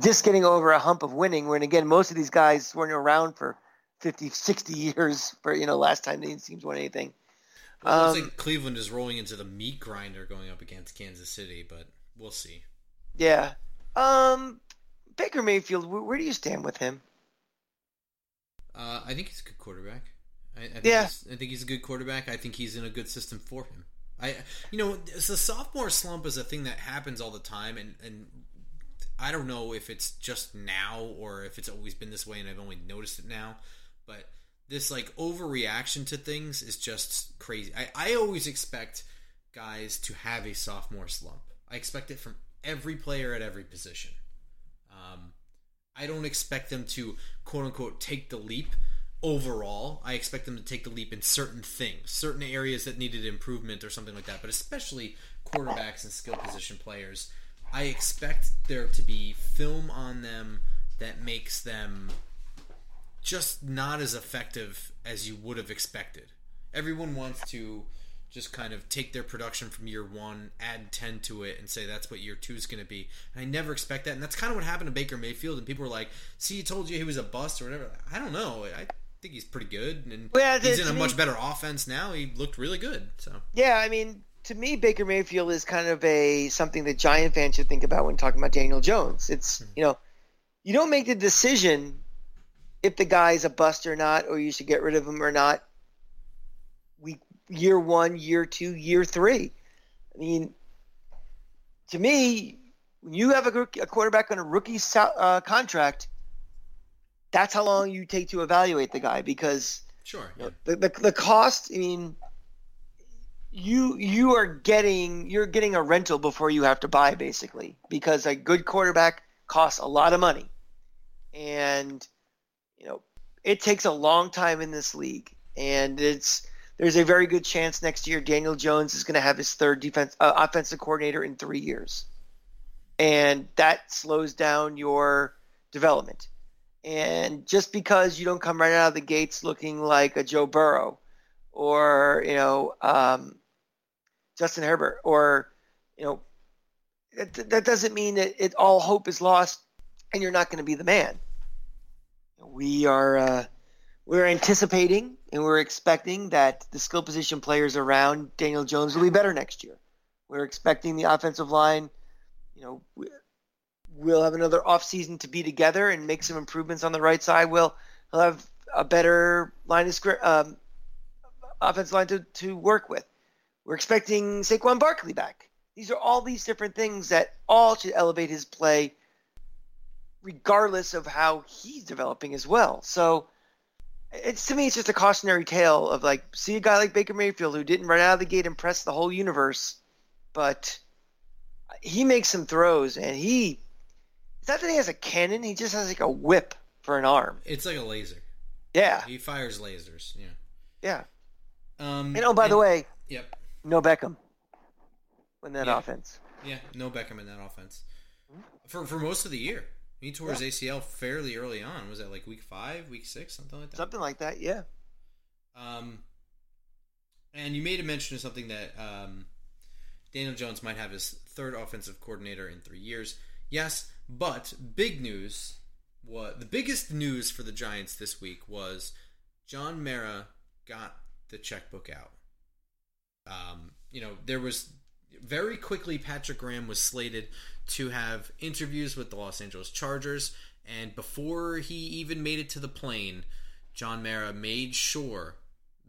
just getting over a hump of winning. When again, most of these guys weren't around for 50, 60 [LAUGHS] years for you know last time these teams won anything. Well, it looks um, like Cleveland is rolling into the meat grinder going up against Kansas City, but we'll see. Yeah. Um, Baker Mayfield, where, where do you stand with him? Uh, I think he's a good quarterback. I, I think yeah. I think he's a good quarterback. I think he's in a good system for him. I, you know, the sophomore slump is a thing that happens all the time, and and I don't know if it's just now or if it's always been this way, and I've only noticed it now. But this like overreaction to things is just crazy. I, I always expect guys to have a sophomore slump. I expect it from every player at every position. Um, I don't expect them to quote unquote take the leap overall. I expect them to take the leap in certain things, certain areas that needed improvement or something like that. But especially quarterbacks and skill position players, I expect there to be film on them that makes them just not as effective as you would have expected. Everyone wants to just kind of take their production from year one, add 10 to it, and say that's what year two is going to be. And I never expect that. And that's kind of what happened to Baker Mayfield. And people were like, see, he told you he was a bust or whatever. I don't know. I think he's pretty good. And well, he's in a me, much better offense now. He looked really good. So Yeah, I mean, to me, Baker Mayfield is kind of a something that Giant fans should think about when talking about Daniel Jones. It's, hmm. you know, you don't make the decision if the guy's a bust or not, or you should get rid of him or not week year one, year two, year three. I mean, to me, when you have a, a quarterback on a rookie uh, contract, that's how long you take to evaluate the guy because sure yeah. the, the, the cost. I mean, you you are getting you're getting a rental before you have to buy basically because a good quarterback costs a lot of money, and you know it takes a long time in this league, and it's there's a very good chance next year Daniel Jones is going to have his third defense uh, offensive coordinator in three years, and that slows down your development. And just because you don't come right out of the gates looking like a Joe Burrow, or you know um, Justin Herbert, or you know that, that doesn't mean that it all hope is lost and you're not going to be the man. We are. Uh, we're anticipating and we're expecting that the skill position players around Daniel Jones will be better next year. We're expecting the offensive line, you know, we'll have another offseason to be together and make some improvements on the right side. We'll, he'll have a better line of script, um, offensive line to, to work with. We're expecting Saquon Barkley back. These are all these different things that all should elevate his play, regardless of how he's developing as well. So, it's to me, it's just a cautionary tale of like, see a guy like Baker Mayfield who didn't run out of the gate and impress the whole universe, but he makes some throws and he. It's not that he has a cannon; he just has like a whip for an arm. It's like a laser. Yeah, he fires lasers. Yeah. Yeah. Um, and oh, by and, the way, yep. No Beckham in that yeah. offense. Yeah, no Beckham in that offense for for most of the year. He tore his ACL fairly early on. Was that like week five, week six, something like that? Something like that, yeah. Um, and you made a mention of something that um, Daniel Jones might have his third offensive coordinator in three years. Yes, but big news. What the biggest news for the Giants this week was John Mara got the checkbook out. Um, you know, there was very quickly Patrick Graham was slated to have interviews with the Los Angeles Chargers, and before he even made it to the plane, John Mara made sure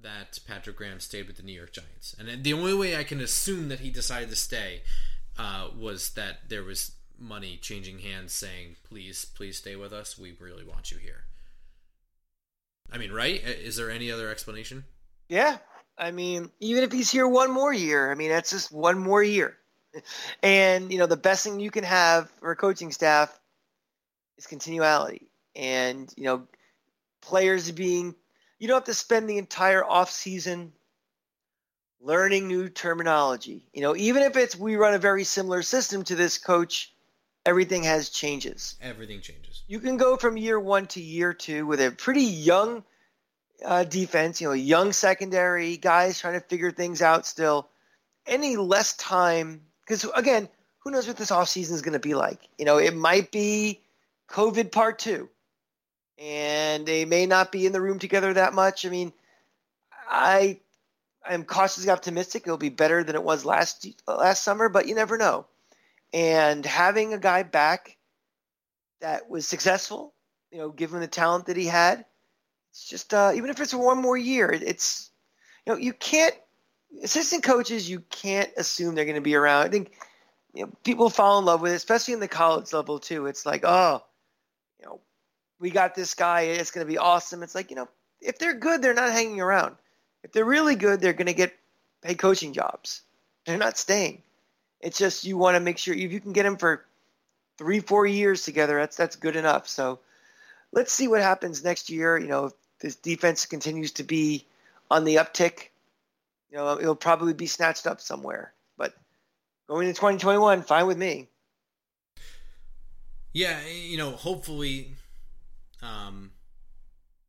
that Patrick Graham stayed with the New York Giants. And the only way I can assume that he decided to stay uh, was that there was money changing hands saying, please, please stay with us. We really want you here. I mean, right? Is there any other explanation? Yeah. I mean, even if he's here one more year, I mean, that's just one more year. And, you know, the best thing you can have for a coaching staff is continuality. And, you know, players being, you don't have to spend the entire off season learning new terminology. You know, even if it's we run a very similar system to this coach, everything has changes. Everything changes. You can go from year one to year two with a pretty young uh, defense, you know, young secondary guys trying to figure things out still. Any less time, because again, who knows what this offseason is going to be like? You know, it might be COVID part two, and they may not be in the room together that much. I mean, I I'm cautiously optimistic it'll be better than it was last last summer, but you never know. And having a guy back that was successful, you know, given the talent that he had, it's just uh, even if it's one more year, it's you know you can't assistant coaches you can't assume they're going to be around. I think you know, people fall in love with it, especially in the college level too. It's like oh, you know, we got this guy, it's going to be awesome. It's like you know, if they're good, they're not hanging around. If they're really good, they're going to get paid coaching jobs. They're not staying. It's just you want to make sure if you can get them for three, four years together, that's that's good enough. So let's see what happens next year. You know, if this defense continues to be on the uptick, you know, it'll probably be snatched up somewhere. But going to 2021, fine with me. Yeah, you know, hopefully, um,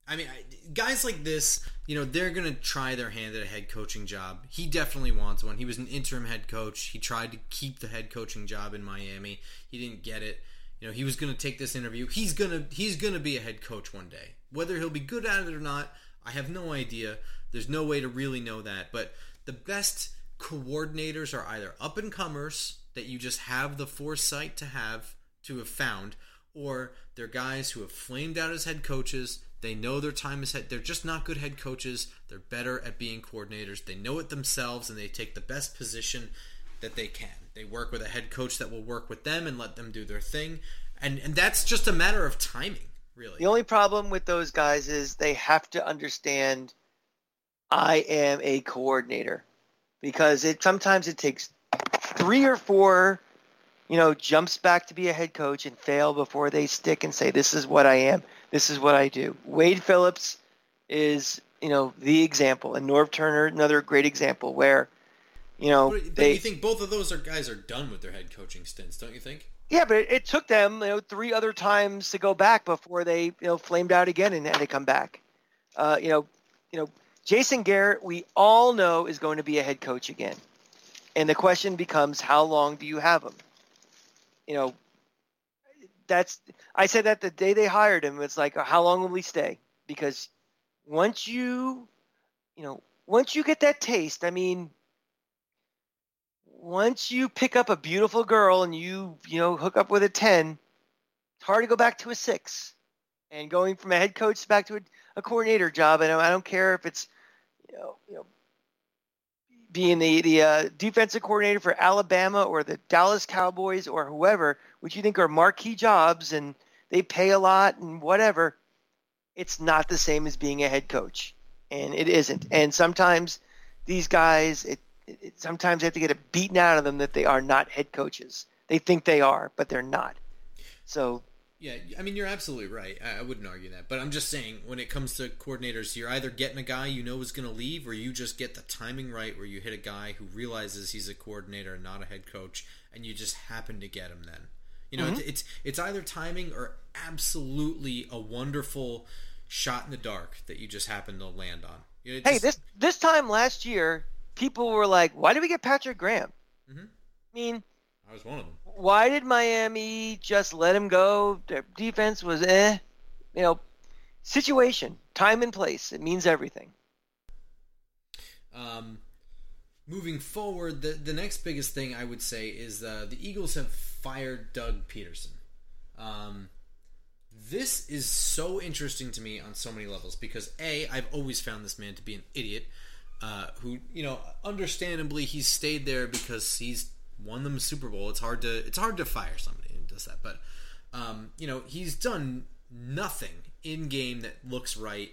I mean, guys like this, you know, they're going to try their hand at a head coaching job. He definitely wants one. He was an interim head coach. He tried to keep the head coaching job in Miami. He didn't get it. You know, he was going to take this interview. He's going to he's going to be a head coach one day. Whether he'll be good at it or not, I have no idea. There's no way to really know that, but the best coordinators are either up and comers that you just have the foresight to have to have found or they're guys who have flamed out as head coaches they know their time is head. They're just not good head coaches. They're better at being coordinators. They know it themselves, and they take the best position that they can. They work with a head coach that will work with them and let them do their thing, and and that's just a matter of timing, really. The only problem with those guys is they have to understand I am a coordinator because it sometimes it takes three or four you know, jumps back to be a head coach and fail before they stick and say, "This is what I am. This is what I do." Wade Phillips is, you know, the example, and Norv Turner, another great example where, you know, but, but they. You think both of those are guys are done with their head coaching stints, don't you think? Yeah, but it, it took them, you know, three other times to go back before they, you know, flamed out again and had to come back. Uh, you know, you know, Jason Garrett, we all know is going to be a head coach again, and the question becomes, how long do you have him? you know, that's I said that the day they hired him. It's like, how long will he stay? Because once you, you know, once you get that taste, I mean, once you pick up a beautiful girl and you, you know, hook up with a ten, it's hard to go back to a six. And going from a head coach back to a, a coordinator job, and I don't care if it's, you know, you know, being the the uh, defensive coordinator for Alabama or the Dallas Cowboys or whoever, which you think are marquee jobs and they pay a lot and whatever, it's not the same as being a head coach, and it isn't. And sometimes these guys, it, it sometimes they have to get it beaten out of them that they are not head coaches. They think they are, but they're not. So yeah, I mean, you're absolutely right. I, wouldn't argue that. But I'm just saying, when it comes to coordinators, you're either getting a guy you know is going to leave, or you just get the timing right where you hit a guy who realizes he's a coordinator and not a head coach, and you just happen to get him then. You know, mm-hmm. it's, it's it's either timing or absolutely a wonderful shot in the dark that you just happen to land on. You know, hey, this this time last year, people were like, "Why did we get Patrick Graham?" Mm-hmm. I mean, I was one of them. Why did Miami just let him go? Their defense was eh. You know, situation, time and place, it means everything. Um, moving forward, the the next biggest thing I would say is uh, the Eagles have fired Doug Pederson. Um, this is so interesting to me on so many levels because a I've always found this man to be an idiot. Uh, who you know, understandably, he's stayed there because he's won them a Super Bowl. It's hard to it's hard to fire somebody who does that, but um, you know, he's done nothing in game that looks right.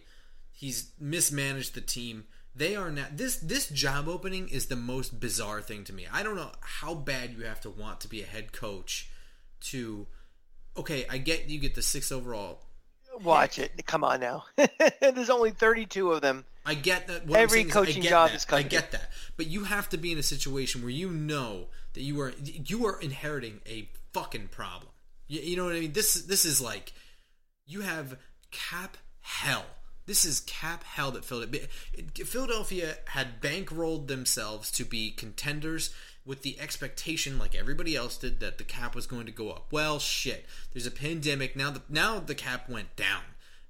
He's mismanaged the team. They are now this this job opening is the most bizarre thing to me. I don't know how bad you have to want to be a head coach to okay, I get you get the sixth overall. Watch it. Come on now. [LAUGHS] There's only 32 of them. I get that. Every coaching job that. is. I get that, but you have to be in a situation where you know that you are you are inheriting a fucking problem. You, you know what I mean? This this is like you have cap hell. This is cap hell that Philadelphia. Philadelphia had bankrolled themselves to be contenders with the expectation, like everybody else did, that the cap was going to go up. Well, shit. There's a pandemic now. The, now the cap went down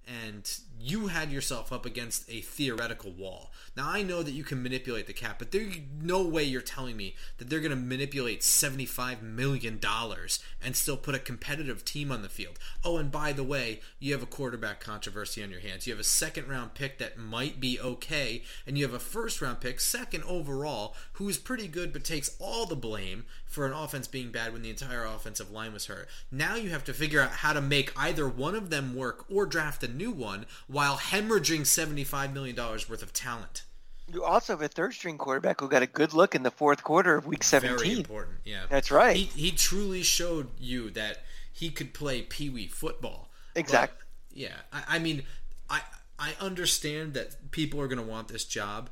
and you had yourself up against a theoretical wall. Now I know that you can manipulate the cap, but there's no way you're telling me that they're going to manipulate 75 million dollars and still put a competitive team on the field. Oh, and by the way, you have a quarterback controversy on your hands. You have a second round pick that might be okay, and you have a first round pick, second overall, who is pretty good but takes all the blame for an offense being bad when the entire offensive line was hurt. Now you have to figure out how to make either one of them work or draft a new one while hemorrhaging $75 million worth of talent. You also have a third string quarterback who got a good look in the fourth quarter of week 17. Very important, yeah. That's right. He, he truly showed you that he could play pee wee football. Exactly. But, yeah. I, I mean, I, I understand that people are going to want this job.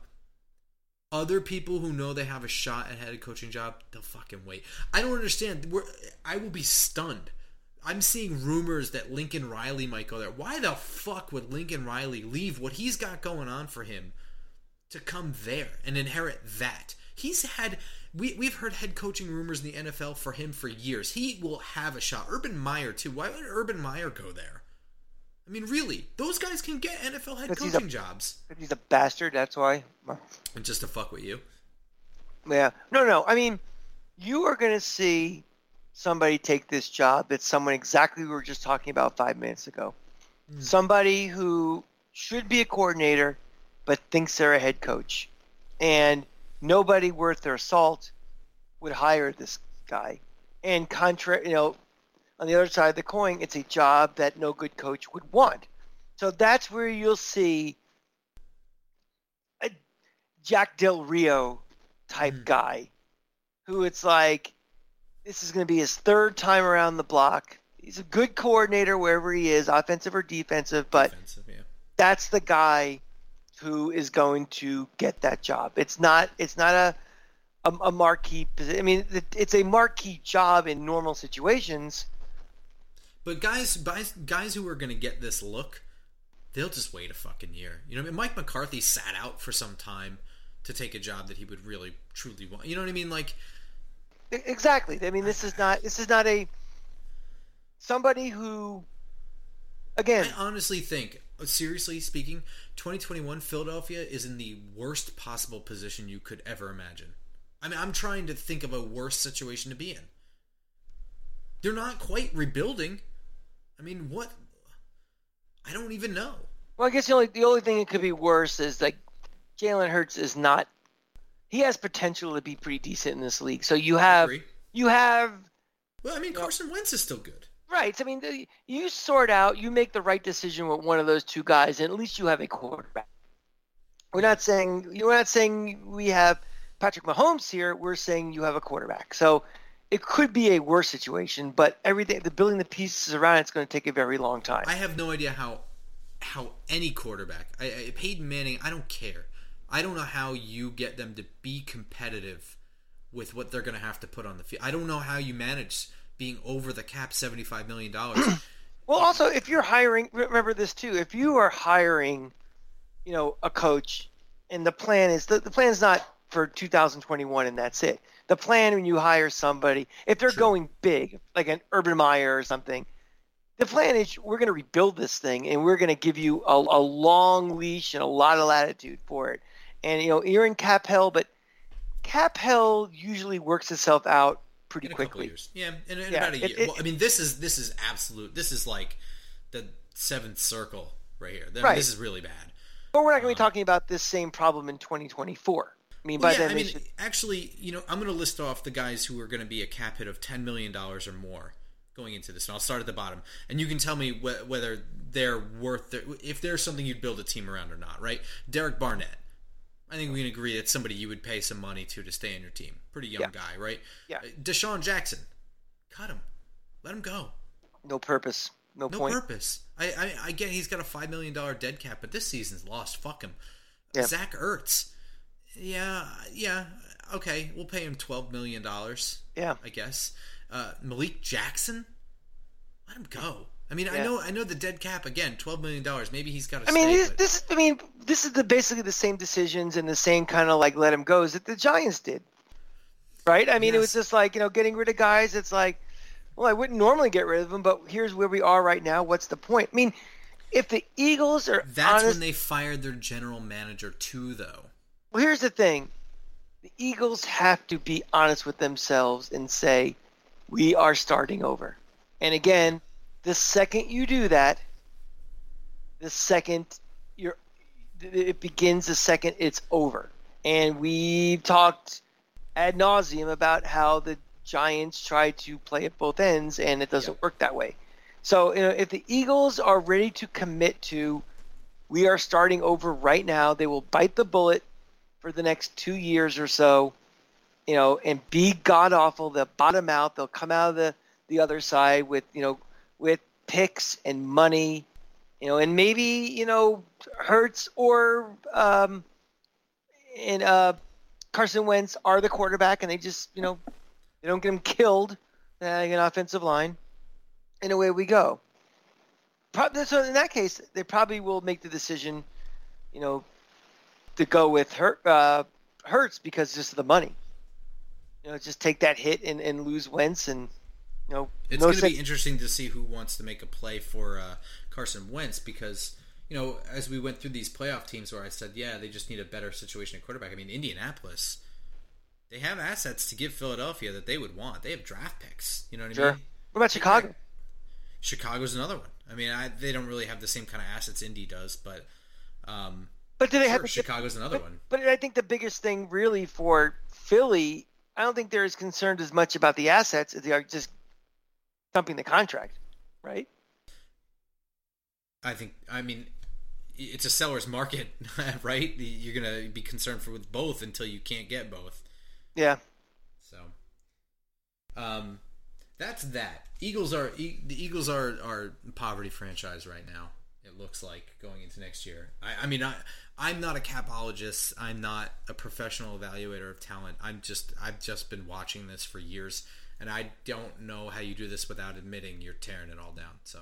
Other people who know they have a shot at head coaching job, they'll fucking wait. I don't understand. We're, I will be stunned I'm seeing rumors that Lincoln Riley might go there. Why the fuck would Lincoln Riley leave what he's got going on for him to come there and inherit that? He's had we we've heard head coaching rumors in the NFL for him for years. He will have a shot. Urban Meyer too. Why would Urban Meyer go there? I mean, really, those guys can get NFL head coaching a, jobs. He's a bastard. That's why. And just to fuck with you. Yeah. No, no. I mean, you are going to see somebody take this job It's someone exactly we were just talking about five minutes ago. Mm. Somebody who should be a coordinator but thinks they're a head coach. And nobody worth their salt would hire this guy. And contrary, you know, on the other side of the coin, it's a job that no good coach would want. So that's where you'll see a Jack Del Rio type mm. guy who it's like this is going to be his third time around the block. He's a good coordinator wherever he is, offensive or defensive, but defensive, yeah. that's the guy who is going to get that job. It's not it's not a a, a marquee I mean, it's a marquee job in normal situations. But guys, guys, guys who are going to get this look, they'll just wait a fucking year. You know, I mean, Mike McCarthy sat out for some time to take a job that he would really truly want. You know what I mean? Like Exactly. I mean, this is not this is not a somebody who again. I honestly think, seriously speaking, 2021 Philadelphia is in the worst possible position you could ever imagine. I mean, I'm trying to think of a worse situation to be in. They're not quite rebuilding. I mean, what? I don't even know. Well, I guess the only the only thing that could be worse is like Jalen Hurts is not he has potential to be pretty decent in this league. So you have you have. Well, I mean, Carson Wentz is still good. Right. I mean, you sort out, you make the right decision with one of those two guys, and at least you have a quarterback. We're not saying you're not saying we have Patrick Mahomes here. We're saying you have a quarterback. So it could be a worse situation, but everything, the building the pieces around it's going to take a very long time. I have no idea how how any quarterback, I, I Peyton Manning, I don't care. I don't know how you get them to be competitive with what they're going to have to put on the field. I don't know how you manage being over the cap seventy five million dollars. [CLEARS THROAT] well, also if you're hiring, remember this too. If you are hiring, you know, a coach, and the plan is the, the plan is not for 2021 and that's it. The plan when you hire somebody, if they're going big, like an Urban Meyer or something, the plan is we're going to rebuild this thing and we're going to give you a, a, long leash and a lot of latitude for it. And you know you're in cap hell, but cap hell usually works itself out pretty quickly. Yeah, in, in yeah, about a year. It, well, I mean, this is this is absolute. This is like the seventh circle right here. right. This is really bad. But we're not going to be um, talking about this same problem in 2024. I mean, well, by yeah, then, I mean, should... actually, you know, I'm going to list off the guys who are going to be a cap hit of 10 million dollars or more going into this, and I'll start at the bottom, and you can tell me wh- whether they're worth their, if there's something you'd build a team around or not. Right? Derek Barnett. I think we can agree that's somebody you would pay some money to to stay on your team. Pretty young yeah. guy, right? Yeah. DeSean Jackson, cut him, let him go. No purpose. No, point. no point. purpose. I, I I get he's got a five million dollar dead cap, but this season's lost. Fuck him. Yeah. Zach Ertz yeah, yeah, okay, we'll pay him twelve million dollars. Yeah, I guess. Uh, Malik Jackson, let him go. I mean, yeah. I know, I know the dead cap again, twelve million dollars. Maybe he's got. I mean, this, but... this, I mean, this is the basically the same decisions and the same kind of like let him go that the Giants did, right? I mean, yes. it was just like you know getting rid of guys. It's like, well, I wouldn't normally get rid of them, but here's where we are right now. What's the point? I mean, if the Eagles are that's honest, when they fired their general manager too, though. Well, here's the thing the Eagles have to be honest with themselves and say, we are starting over. And again, the second you do that, the second you're, it begins the second it's over. And we've talked ad nauseum about how the Giants try to play at both ends, and it doesn't work that way. So, you know, if the Eagles are ready to commit to, we are starting over right now, they will bite the bullet for the next two years or so, you know, and be god awful. They'll bottom out. They'll come out of the, the other side with, you know, with picks and money, you know, and maybe, you know, Hurts or um, and uh, Carson Wentz are the quarterback and they just, you know, they don't get him killed uh, an offensive line. And away we go. So in that case, they probably will make the decision, you know, to go with Hurt, uh, Hurts because just of the money. You know, just take that hit and, and lose Wentz, and you know, it's no going to be interesting to see who wants to make a play for uh, Carson Wentz because you know, as we went through these playoff teams where I said, yeah, they just need a better situation at quarterback. I mean, Indianapolis, they have assets to give Philadelphia that they would want. They have draft picks. You know what I mean? What about Chicago? Chicago's another one. I mean, I, they don't really have the same kind of assets Indy does, but um, but do they sure, have Chicago's another but, one? But I think the biggest thing really for Philly, I don't think they're as concerned as much about the assets as they are just dumping the contract, right? I think. I mean, it's a seller's market, [LAUGHS] right? You're gonna be concerned for with both until you can't get both. Yeah. So, um, that's that. Eagles are the Eagles are are poverty franchise right now. It looks like going into next year. I, I mean, I I'm not a capologist. I'm not a professional evaluator of talent. I'm just I've just been watching this for years, and I don't know how you do this without admitting you're tearing it all down. So,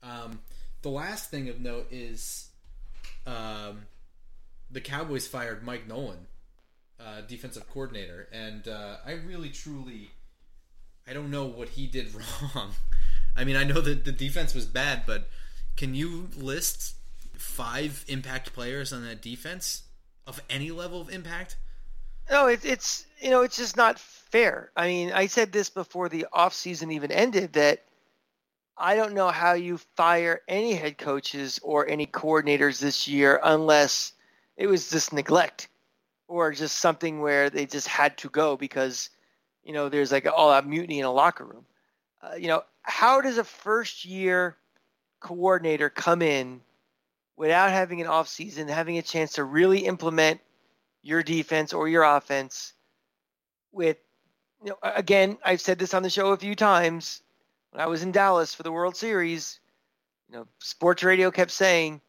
um, the last thing of note is, um, the Cowboys fired Mike Nolan, uh, defensive coordinator, and uh, I really truly, I don't know what he did [LAUGHS] wrong. I mean, I know that the defense was bad, but can you list five impact players on that defense of any level of impact? No, it, it's you know it's just not fair. I mean, I said this before the offseason even ended that I don't know how you fire any head coaches or any coordinators this year unless it was just neglect or just something where they just had to go because you know there's like all that mutiny in a locker room. Uh, you know, how does a first year coordinator come in without having an off season, having a chance to really implement your defense or your offense with you know again, I've said this on the show a few times when I was in Dallas for the World Series, you know, sports radio kept saying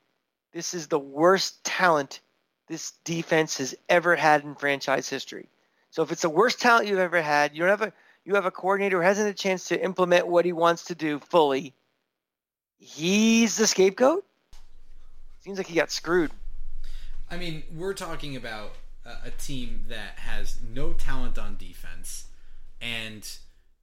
this is the worst talent this defense has ever had in franchise history. So if it's the worst talent you've ever had, you don't have a you have a coordinator who hasn't a chance to implement what he wants to do fully. He's the scapegoat. Seems like he got screwed. I mean, we're talking about a, a team that has no talent on defense, and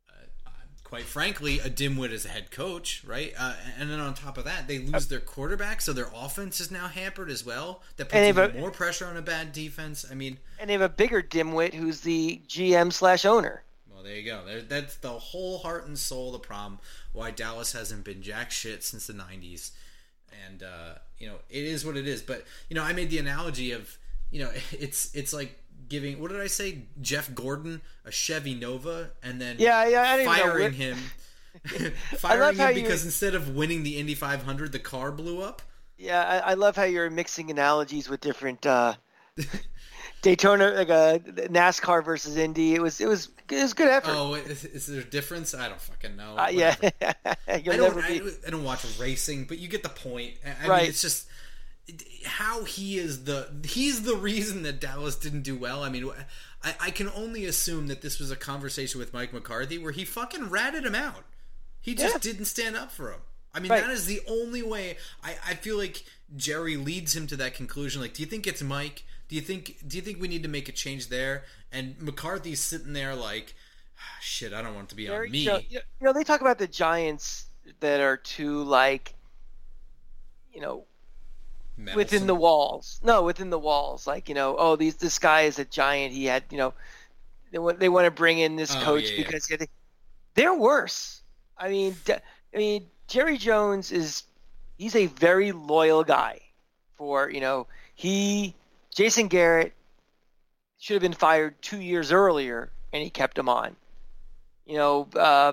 uh, quite frankly, a dimwit as a head coach, right? Uh, and then on top of that, they lose their quarterback, so their offense is now hampered as well. That puts even a, more pressure on a bad defense. I mean, and they have a bigger dimwit who's the GM slash owner. Well, there you go. That's the whole heart and soul of the problem. Why Dallas hasn't been jack shit since the '90s, and uh, you know it is what it is. But you know, I made the analogy of you know [LAUGHS] it's it's like giving what did I say Jeff Gordon a Chevy Nova and then yeah yeah firing him [LAUGHS] [LAUGHS] firing him because instead of winning the Indy 500 the car blew up. Yeah, I, I love how you're mixing analogies with different. Uh, Daytona, like a NASCAR versus Indy. It was it was it was good effort. Oh, is, is there a difference? I don't fucking know. Uh, yeah, I don't. I, I, don't watch racing, but you get the point. I right. mean, it's just how he is the he's the reason that Dallas didn't do well. I mean, I, I can only assume that this was a conversation with Mike McCarthy where he fucking ratted him out. He just yeah. didn't stand up for him. I mean, right. that is the only way. I, I feel like Jerry leads him to that conclusion. Like, do you think it's Mike? Do you think do you think we need to make a change there? And McCarthy's sitting there like, ah, shit, I don't want to be Jerry, on me. You know, they talk about the Giants that are too like, you know, Meddlesome. within the walls. No, within the walls. Like you know, oh, these this guy is a giant. He had you know, they want they want to bring in this oh, coach yeah, because yeah. they're worse. I mean, I mean, Jerry Jones is he's a very loyal guy. For you know, he Jason Garrett should have been fired two years earlier, and he kept him on. You know, uh,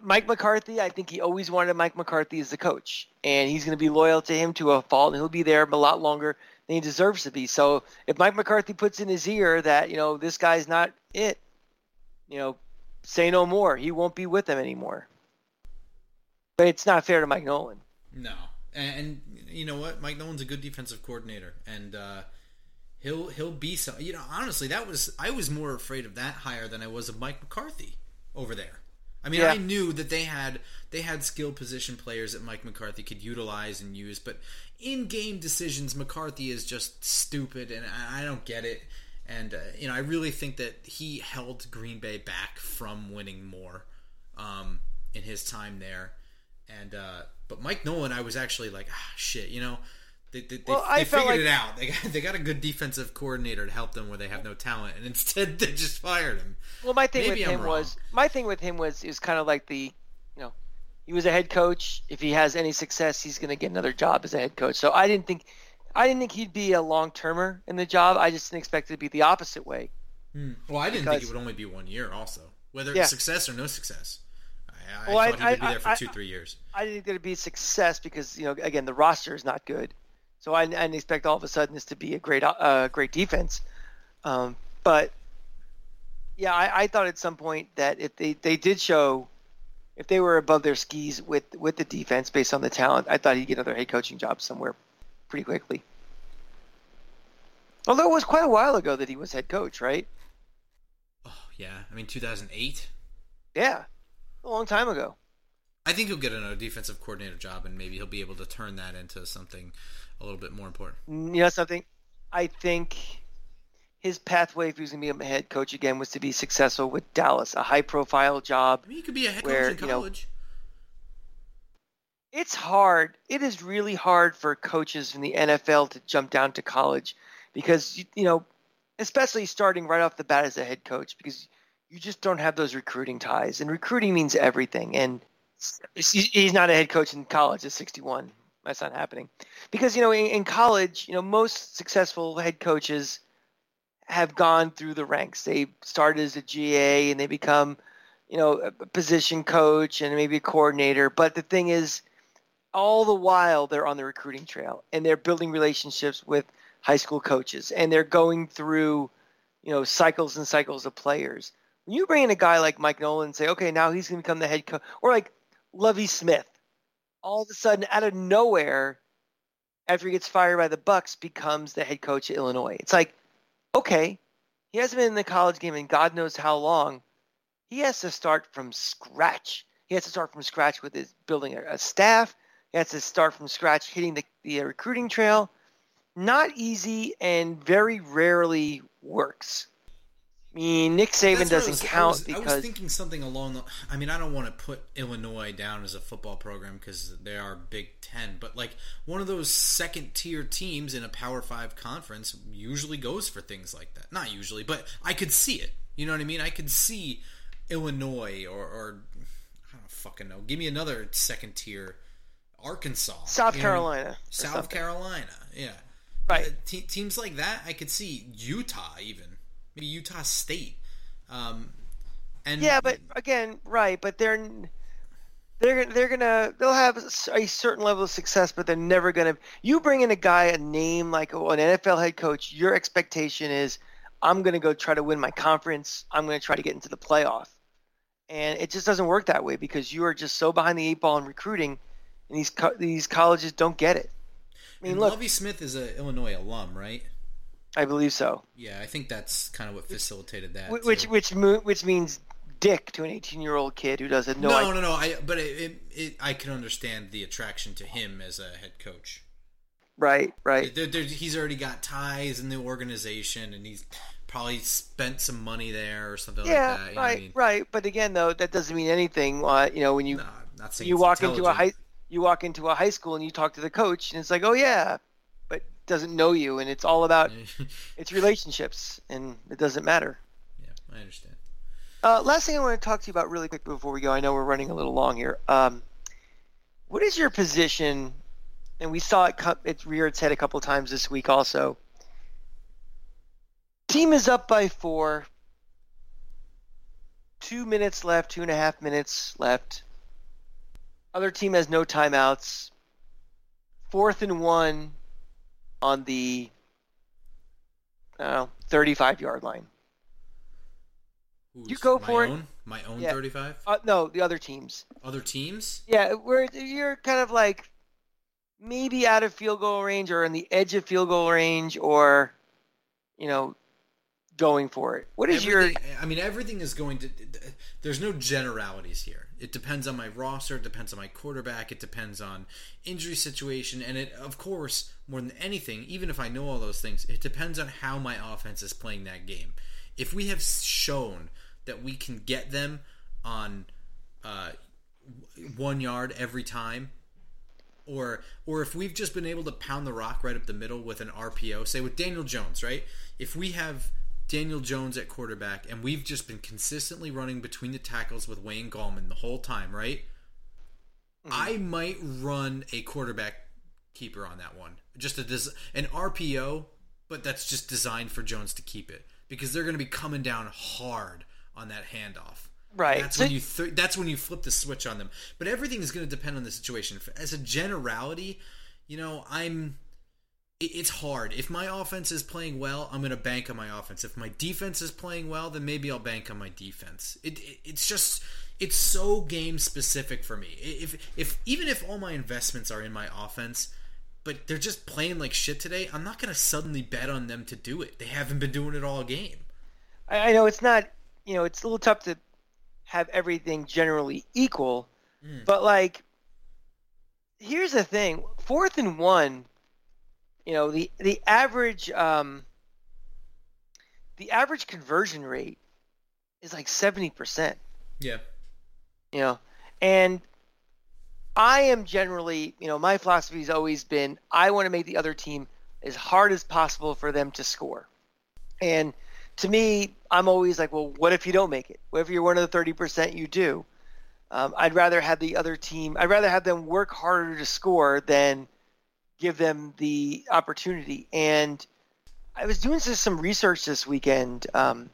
Mike McCarthy, I think he always wanted Mike McCarthy as the coach, and he's going to be loyal to him to a fault, and he'll be there a lot longer than he deserves to be. So if Mike McCarthy puts in his ear that you know this guy's not it, you know, say no more. He won't be with them anymore. But it's not fair to Mike Nolan. No, and, and you know what? Mike Nolan's a good defensive coordinator, and uh, he'll he'll be so. You know, honestly, that was I was more afraid of that hire than I was of Mike McCarthy over there. I mean, yeah. I knew that they had they had skill position players that Mike McCarthy could utilize and use, but in game decisions, McCarthy is just stupid, and I, I don't get it. And uh, you know, I really think that he held Green Bay back from winning more um, in his time there. And uh, but Mike Nolan, I was actually like, ah, shit, you know, they, they, well, they, they figured like... it out. They got, they got a good defensive coordinator to help them where they have no talent, and [LAUGHS] instead they just fired him. Well, my thing Maybe with I'm him wrong. was my thing with him was is kind of like the, you know, he was a head coach. If he has any success, he's going to get another job as a head coach. So I didn't think, I didn't think he'd be a long termer in the job. I just didn't expect it to be the opposite way. Hmm. Well, I didn't because, think it would only be one year. Also, whether yeah. it's success or no success. I, well, I thought I, he would be there for two, three years. I didn't think there'd be success because you know, again, the roster is not good. So I, I didn't expect all of a sudden this to be a great, uh, great defense. Um, but yeah, I, I, thought at some point that if they, they did show, if they were above their skis with with the defense based on the talent, I thought he'd get another head coaching job somewhere pretty quickly. Although it was quite a while ago that he was head coach, right? Oh yeah, I mean 2008. Yeah, a long time ago. I think he'll get another defensive coordinator job, and maybe he'll be able to turn that into something a little bit more important. Mm, you know something? I think his pathway, if he was going to be a head coach again, was to be successful with Dallas, a high-profile job. I mean, he could be a head where, coach in college. You know, it's hard. It is really hard for coaches in the NFL to jump down to college because you know, especially starting right off the bat as a head coach, because you just don't have those recruiting ties, and recruiting means everything. And he's not a head coach in college at 61 that's not happening. Because you know in, in, college you know most successful head coaches have gone through the ranks. They started as a ga and they become you know a position coach and maybe a coordinator. But the thing is all the while they're on the recruiting trail and they're building relationships with high school coaches and they're going through you know cycles and cycles of players. When you bring in a guy like mike nolan and say okay now he's going to become the head coach or like lovie smith all of a sudden, out of nowhere, after he gets fired by the Bucs, becomes the head coach at Illinois. It's like, okay, He hasn't been in the college game in God knows how long. He has to start from scratch. He has to start from scratch with his building a, a staff. He has to start from scratch hitting the, the recruiting trail. Not easy and very rarely works. I mean, Nick Saban doesn't was, count I was, because I was thinking something along the. I mean, I don't want to put Illinois down as a football program because they are Big Ten, but like one of those second tier teams in a Power Five conference usually goes for things like that. Not usually, but I could see it. You know what I mean? I could see Illinois or, or I don't fucking know. Give me another second tier. Arkansas, South you know what I mean? Carolina, South something. Carolina, yeah, Right. Uh, te- teams like that, I could see Utah even, maybe Utah State, um, and Yeah, but again, right? But they're they're they're gonna they'll have a certain level of success, but they're never gonna. You bring in a guy, a name like an NFL head coach. Your expectation is, I'm gonna go try to win my conference. I'm gonna try to get into the playoff, and it just doesn't work that way because you are just so behind the eight ball in recruiting, and these co- these colleges don't get it. I mean, and look, Lovie Smith is an Illinois alum, right? I believe so. Yeah, I think that's kind of what facilitated that. Which too. which which means dick to an 18 year old kid who doesn't know. no, I- no, no, I but it, it, it, I can understand the attraction to him as a head coach. Right, right. There, there, he's already got ties in the organization, and he's probably spent some money there or something yeah, like that. Right, I mean? right. But again, though, that doesn't mean anything. Uh, you know, when you Nah, you walk into a high you walk into a high school and you talk to the coach, and it's like, oh yeah, doesn't know you, and it's all about [LAUGHS] it's relationships, and it doesn't matter. yeah, I understand. Uh, last thing I want to talk to you about really quick before we go. I know we're running a little long here. Um, what is your position? And we saw it co- it rear its head a couple times this week. Also, team is up by four. Two minutes left. Two and a half minutes left. Other team has no timeouts. Fourth and one on the uh, 35 yard line. Who's You go my for it. own? My own Yeah. 35? Uh, no, the other teams. Other teams? Yeah, where you're kind of like maybe out of field goal range or on the edge of field goal range or you know going for it. What is your I mean, everything is going to. There's no generalities here. It depends on my roster. It depends on my quarterback. It depends on injury situation, and it, of course, more than anything, even if I know all those things, it depends on how my offense is playing that game. If we have shown that we can get them on uh, one yard every time, or or if we've just been able to pound the rock right up the middle with an RPO, say with Daniel Jones, right? If we have Daniel Jones at quarterback and we've just been consistently running between the tackles with Wayne Gallman the whole time, right? Mm-hmm. I might run a quarterback keeper on that one. Just a des- an RPO, but that's just designed for Jones to keep it because they're going to be coming down hard on that handoff. right? That's So- when you th- that's when you flip the switch on them. But everything is going to depend on the situation. As a generality, you know, I'm it's hard. If my offense is playing well, I'm going to bank on my offense. If my defense is playing well, then maybe I'll bank on my defense. It, it it's just it's so game specific for me. If if even if all my investments are in my offense, but they're just playing like shit today, I'm not going to suddenly bet on them to do it. They haven't been doing it all game. I, I know it's not you know it's a little tough to have everything generally equal, Mm. but like here's the thing: fourth and one, you know the the average um, the average conversion rate is like seventy percent. Yeah. you know and i am generally you know my philosophy has always been i want to make the other team as hard as possible for them to score and to me i'm always like well what if you don't make it what if you're one of the 30% you do um, i'd rather have the other team i'd rather have them work harder to score than give them the opportunity and i was doing some- research this weekend um,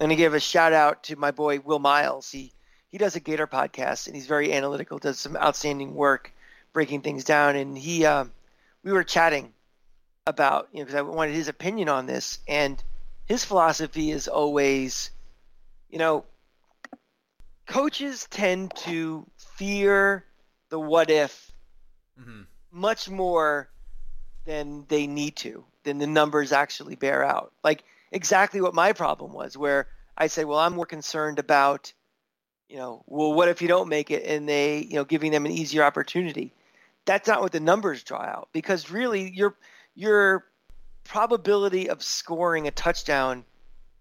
I'm going to give a shout out to my boy Will Miles. He he does a Gator podcast and he's very analytical, does some outstanding work breaking things down. And he um, we were chatting about you know because I wanted his opinion on this, and his philosophy is always, you know, coaches tend to fear the what if hmm much more than they need to, than the numbers actually bear out. Like exactly what my problem was, where I said, well, I'm more concerned about, you know, well, what if you don't make it and they, you know, giving them an easier opportunity. That's not what the numbers draw out because really your your probability of scoring a touchdown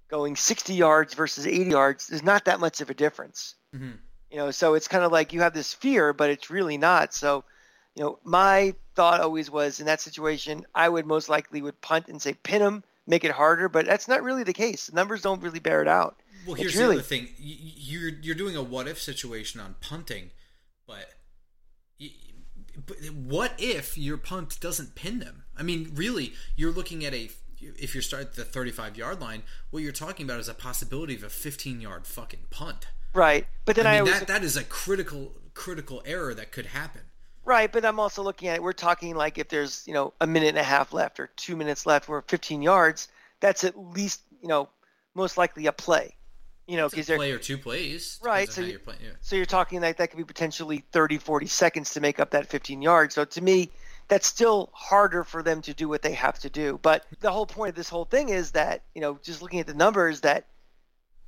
going 60 yards versus 80 yards is not that much of a difference. Mm-hmm. You know, so it's kind of like you have this fear, but it's really not. So, you know, my thought always was in that situation, I would most likely would punt and say pin them, make it harder, but that's not really the case. The numbers don't really bear it out. Well, here's really, the other thing: you're you're doing a what if situation on punting, but, but what if your punt doesn't pin them? I mean, really, you're looking at a if you start at the 35 yard line, what you're talking about is a possibility of a 15 yard fucking punt. Right, but then I, mean, I was, that that is a critical critical error that could happen. Right, but I'm also looking at it. We're talking like if there's you know a minute and a half left or two minutes left, or 15 yards. That's at least you know most likely a play. You know, because there's a play or two plays, right? So you're, playing, yeah. so you're talking like that could be potentially 30, 40 seconds to make up that 15 yards. So to me, that's still harder for them to do what they have to do. But the whole point of this whole thing is that you know, just looking at the numbers, that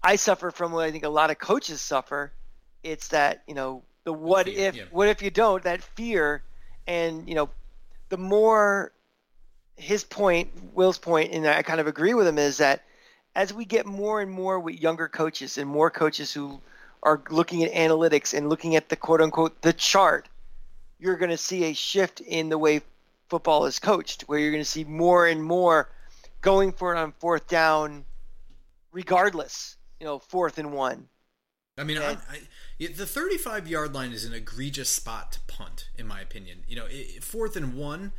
I suffer from what I think a lot of coaches suffer. It's that you know the what fear, if yeah. what if you don't that fear and you know the more his point will's point and i kind of agree with him is that as we get more and more with younger coaches and more coaches who are looking at analytics and looking at the quote unquote the chart you're going to see a shift in the way football is coached where you're going to see more and more going for it on fourth down regardless you know fourth and one I mean, I, I, the 35 yard line is an egregious spot to punt, in my opinion. You know, it, fourth and one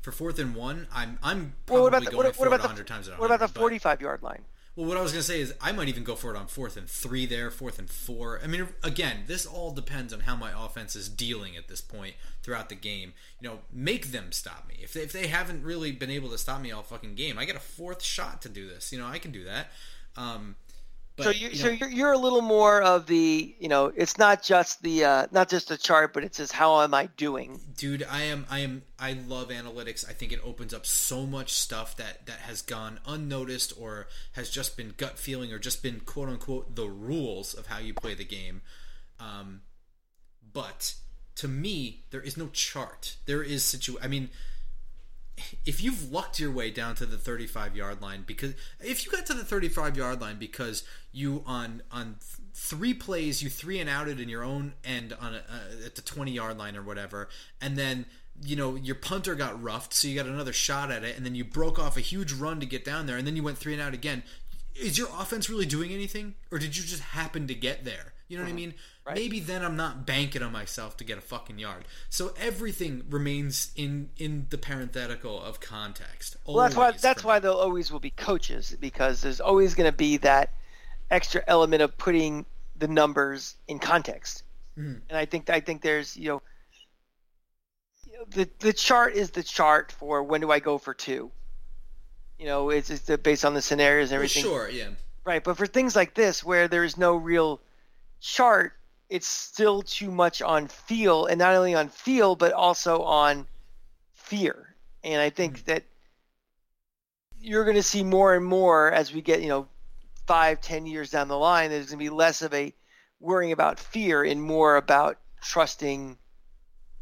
for fourth and one, I'm I'm probably well, what about the, going what, for what it 100 the, times. What about the 45 yard line? Well, what I was going to say is I might even go for it on fourth and three there, fourth and four. I mean, again, this all depends on how my offense is dealing at this point throughout the game. You know, make them stop me. If they, if they haven't really been able to stop me all fucking game, I get a fourth shot to do this. You know, I can do that. Um, but, so you, you know, so you're, you're a little more of the you know it's not just the uh, not just the chart but it's just how am I doing? Dude I am I am I love analytics. I think it opens up so much stuff that that has gone unnoticed or has just been gut feeling or just been quote unquote the rules of how you play the game. Um, but to me there is no chart. There is situ I mean if you've lucked your way down to the 35 yard line because if you got to the 35 yard line because you on on three plays you three and outed in your own end on a, uh, at the 20 yard line or whatever and then you know your punter got roughed so you got another shot at it and then you broke off a huge run to get down there and then you went three and out again is your offense really doing anything or did you just happen to get there you know what i mean Right. Maybe then I'm not banking on myself to get a fucking yard. So everything remains in in the parenthetical of context. Well, that's why that's why there always will be coaches because there's always going to be that extra element of putting the numbers in context. Mm-hmm. And I think I think there's you know the the chart is the chart for when do I go for two. You know, it's, it's based on the scenarios and everything. Well, sure, yeah. Right, but for things like this where there is no real chart, it's still too much on feel, and not only on feel, but also on fear. And I think mm-hmm. that you're going to see more and more as we get, you know, five, ten years down the line. There's going to be less of a worrying about fear and more about trusting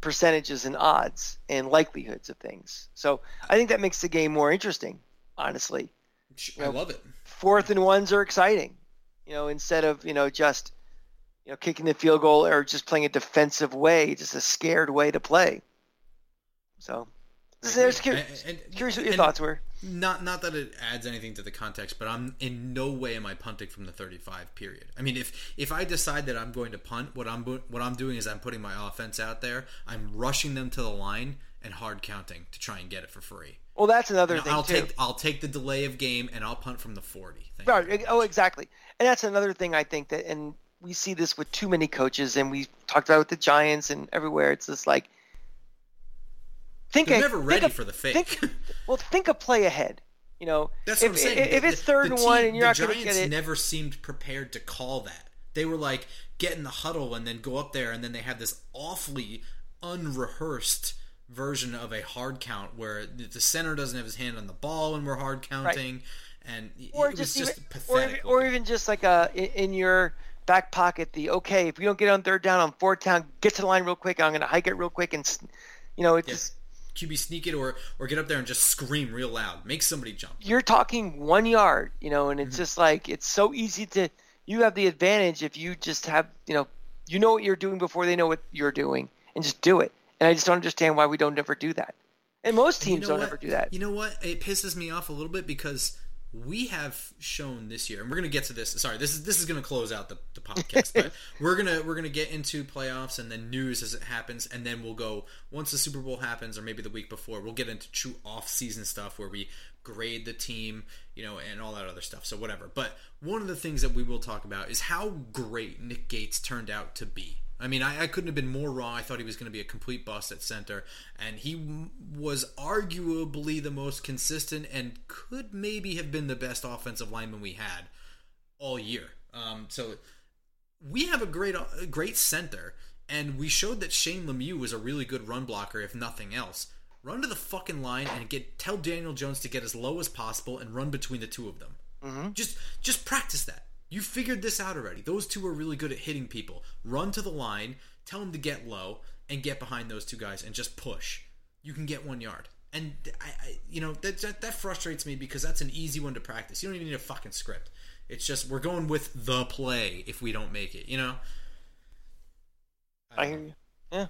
percentages and odds and likelihoods of things. So I think that makes the game more interesting, honestly. I you know, love it. Fourth and ones are exciting, you know, instead of you know just you know, kicking the field goal or just playing a defensive way, just a scared way to play. So, there's curious, and, and, curious what your thoughts were. Not not that it adds anything to the context, but I'm in no way am I punting from the 35 period. I mean, if if I decide that I'm going to punt, what I'm what I'm doing is I'm putting my offense out there. I'm rushing them to the line and hard counting to try and get it for free. Well, that's another thing I'll too. take I'll take the delay of game and I'll punt from the 40. Thank right. You. Oh, exactly. And that's another thing I think that and we see this with too many coaches, and we talked about it with the Giants and everywhere. It's just like think They're a, never ready a, for the fake. Think, [LAUGHS] well, think a play ahead. You know, that's if, what I'm saying. If, if it's third and one, and you're not going to get it, never seemed prepared to call that. They were like get in the huddle and then go up there, and then they have this awfully unrehearsed version of a hard count where the center doesn't have his hand on the ball when we're hard counting. Right and or it just, was just pathetic. or, or even just like a in your back pocket the okay if we don't get on third down on fourth down get to the line real quick i'm going to hike it real quick and you know it Yeah. just QB sneak it or or get up there and just scream real loud, make somebody jump. you're talking one yard you know and it's Mm-hmm. just like it's so easy to you have the advantage if you just have you know you know what you're doing before they know what you're doing and just do it and i just don't understand why we don't ever do that and most You teams know don't what? ever do that You know what? It pisses me off a little bit because we have shown this year, and we're gonna get to this. Sorry, this is this is gonna close out the, the podcast, but [LAUGHS] we're gonna we're gonna get into playoffs and then news as it happens, and then we'll go once the Super Bowl happens, or maybe the week before. We'll get into true off season stuff where we grade the team, you know, and all that other stuff. So whatever. But one of the things that we will talk about is how great Nick Gates turned out to be. I mean, I, I couldn't have been more wrong. I thought he was going to be a complete bust at center, and he w- was arguably the most consistent and could maybe have been the best offensive lineman we had all year. Um, so we have a great a great center, and we showed that Shane Lemieux was a really good run blocker, if nothing else. Run to the fucking line and get tell Daniel Jones to get as low as possible and run between the two of them. Just just practice that. You figured this out already. Those two are really good at hitting people. Run to the line, tell them to get low, and get behind those two guys and just push. You can get one yard. And I, I you know that, that that frustrates me because that's an easy one to practice. You don't even need a fucking script. It's just we're going with the play if we don't make it. You know. i hear you yeah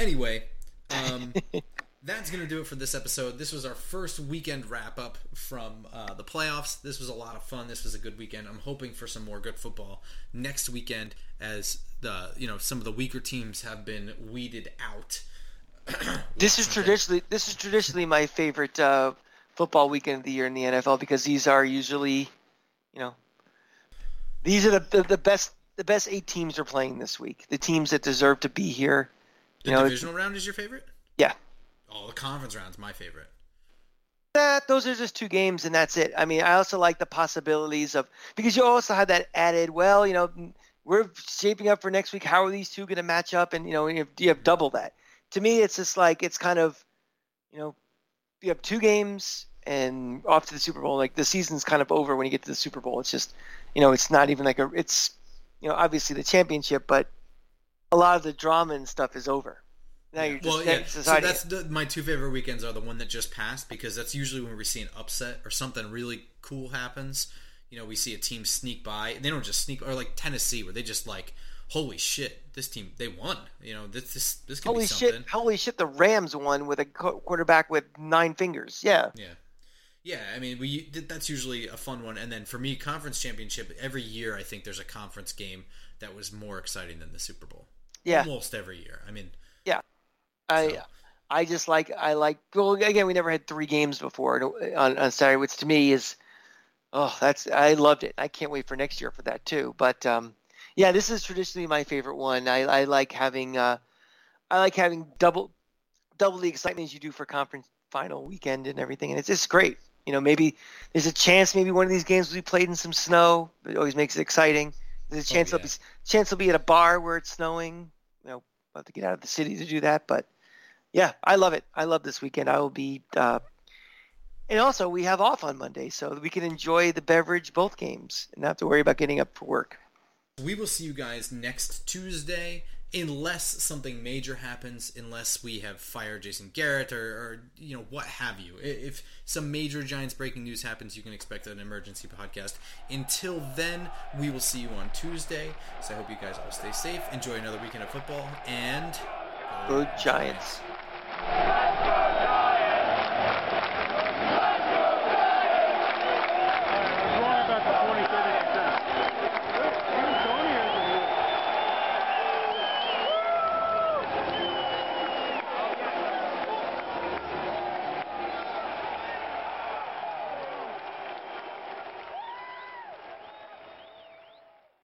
Anyway, um, [LAUGHS] that's going to do it for this episode. This was our first weekend wrap up from uh, the playoffs. This was a lot of fun. This was a good weekend. I'm hoping for some more good football next weekend as the you know some of the weaker teams have been weeded out. [CLEARS THROAT] This is traditionally this is traditionally my favorite uh, football weekend of the year in the NFL because these are usually, you know, these are the, the the best the best eight teams are playing this week. The teams that deserve to be here. The know, divisional round is your favorite? Yeah, Oh, the conference round's my favorite. that those are just two games and that's it. I mean, I also like the possibilities of because you also have that added. Well, you know, we're shaping up for next week. How are these two going to match up? And you know, you have, you have double that. To me, it's just like it's kind of, you know, you have two games and off to the Super Bowl. Like the season's kind of over when you get to the Super Bowl. It's just, you know, it's not even like a. It's, you know, obviously the championship, but a lot of the drama and stuff is over. Now you're just well, yeah. it's So that's the, my two favorite weekends are the one that just passed because that's usually when we see an upset or something really cool happens. You know, we see a team sneak by. They don't just sneak, or like Tennessee, where they just like, holy shit, this team they won. You know, this this this could Holy be something. shit! Holy shit! The Rams won with a quarterback with nine fingers. Yeah, Yeah. Yeah, I mean, we that's usually a fun one. And then for me, conference championship every year, I think there's a conference game that was more exciting than the Super Bowl. yeah, almost every year. I mean, yeah. I, So- I just like I like. Well, again, we never had three games before on on Saturday, which to me is, oh, that's I loved it. I can't wait for next year for that too. But um, yeah, this is traditionally my favorite one. I, I like having uh, I like having double double the excitement as you do for conference final weekend and everything, and it's just great. You know, maybe there's a chance maybe one of these games will be played in some snow. It always makes it exciting. There's a Oh, chance yeah. it'll be chance it'll be at a bar where it's snowing. You know, we'll have to get out of the city to do that, but yeah, I love it. I love this weekend. I will be, uh, and also we have off on Monday, so we can enjoy the beverage both games and not have to worry about getting up for work. we will see you guys next Tuesday, unless something major happens, unless we have fired Jason Garrett or, or you know what have you. If some major Giants breaking news happens, you can expect an emergency podcast. Until then, we will see you on Tuesday. So I hope you guys all stay safe, enjoy another weekend of football, and Good Giants. Let's go!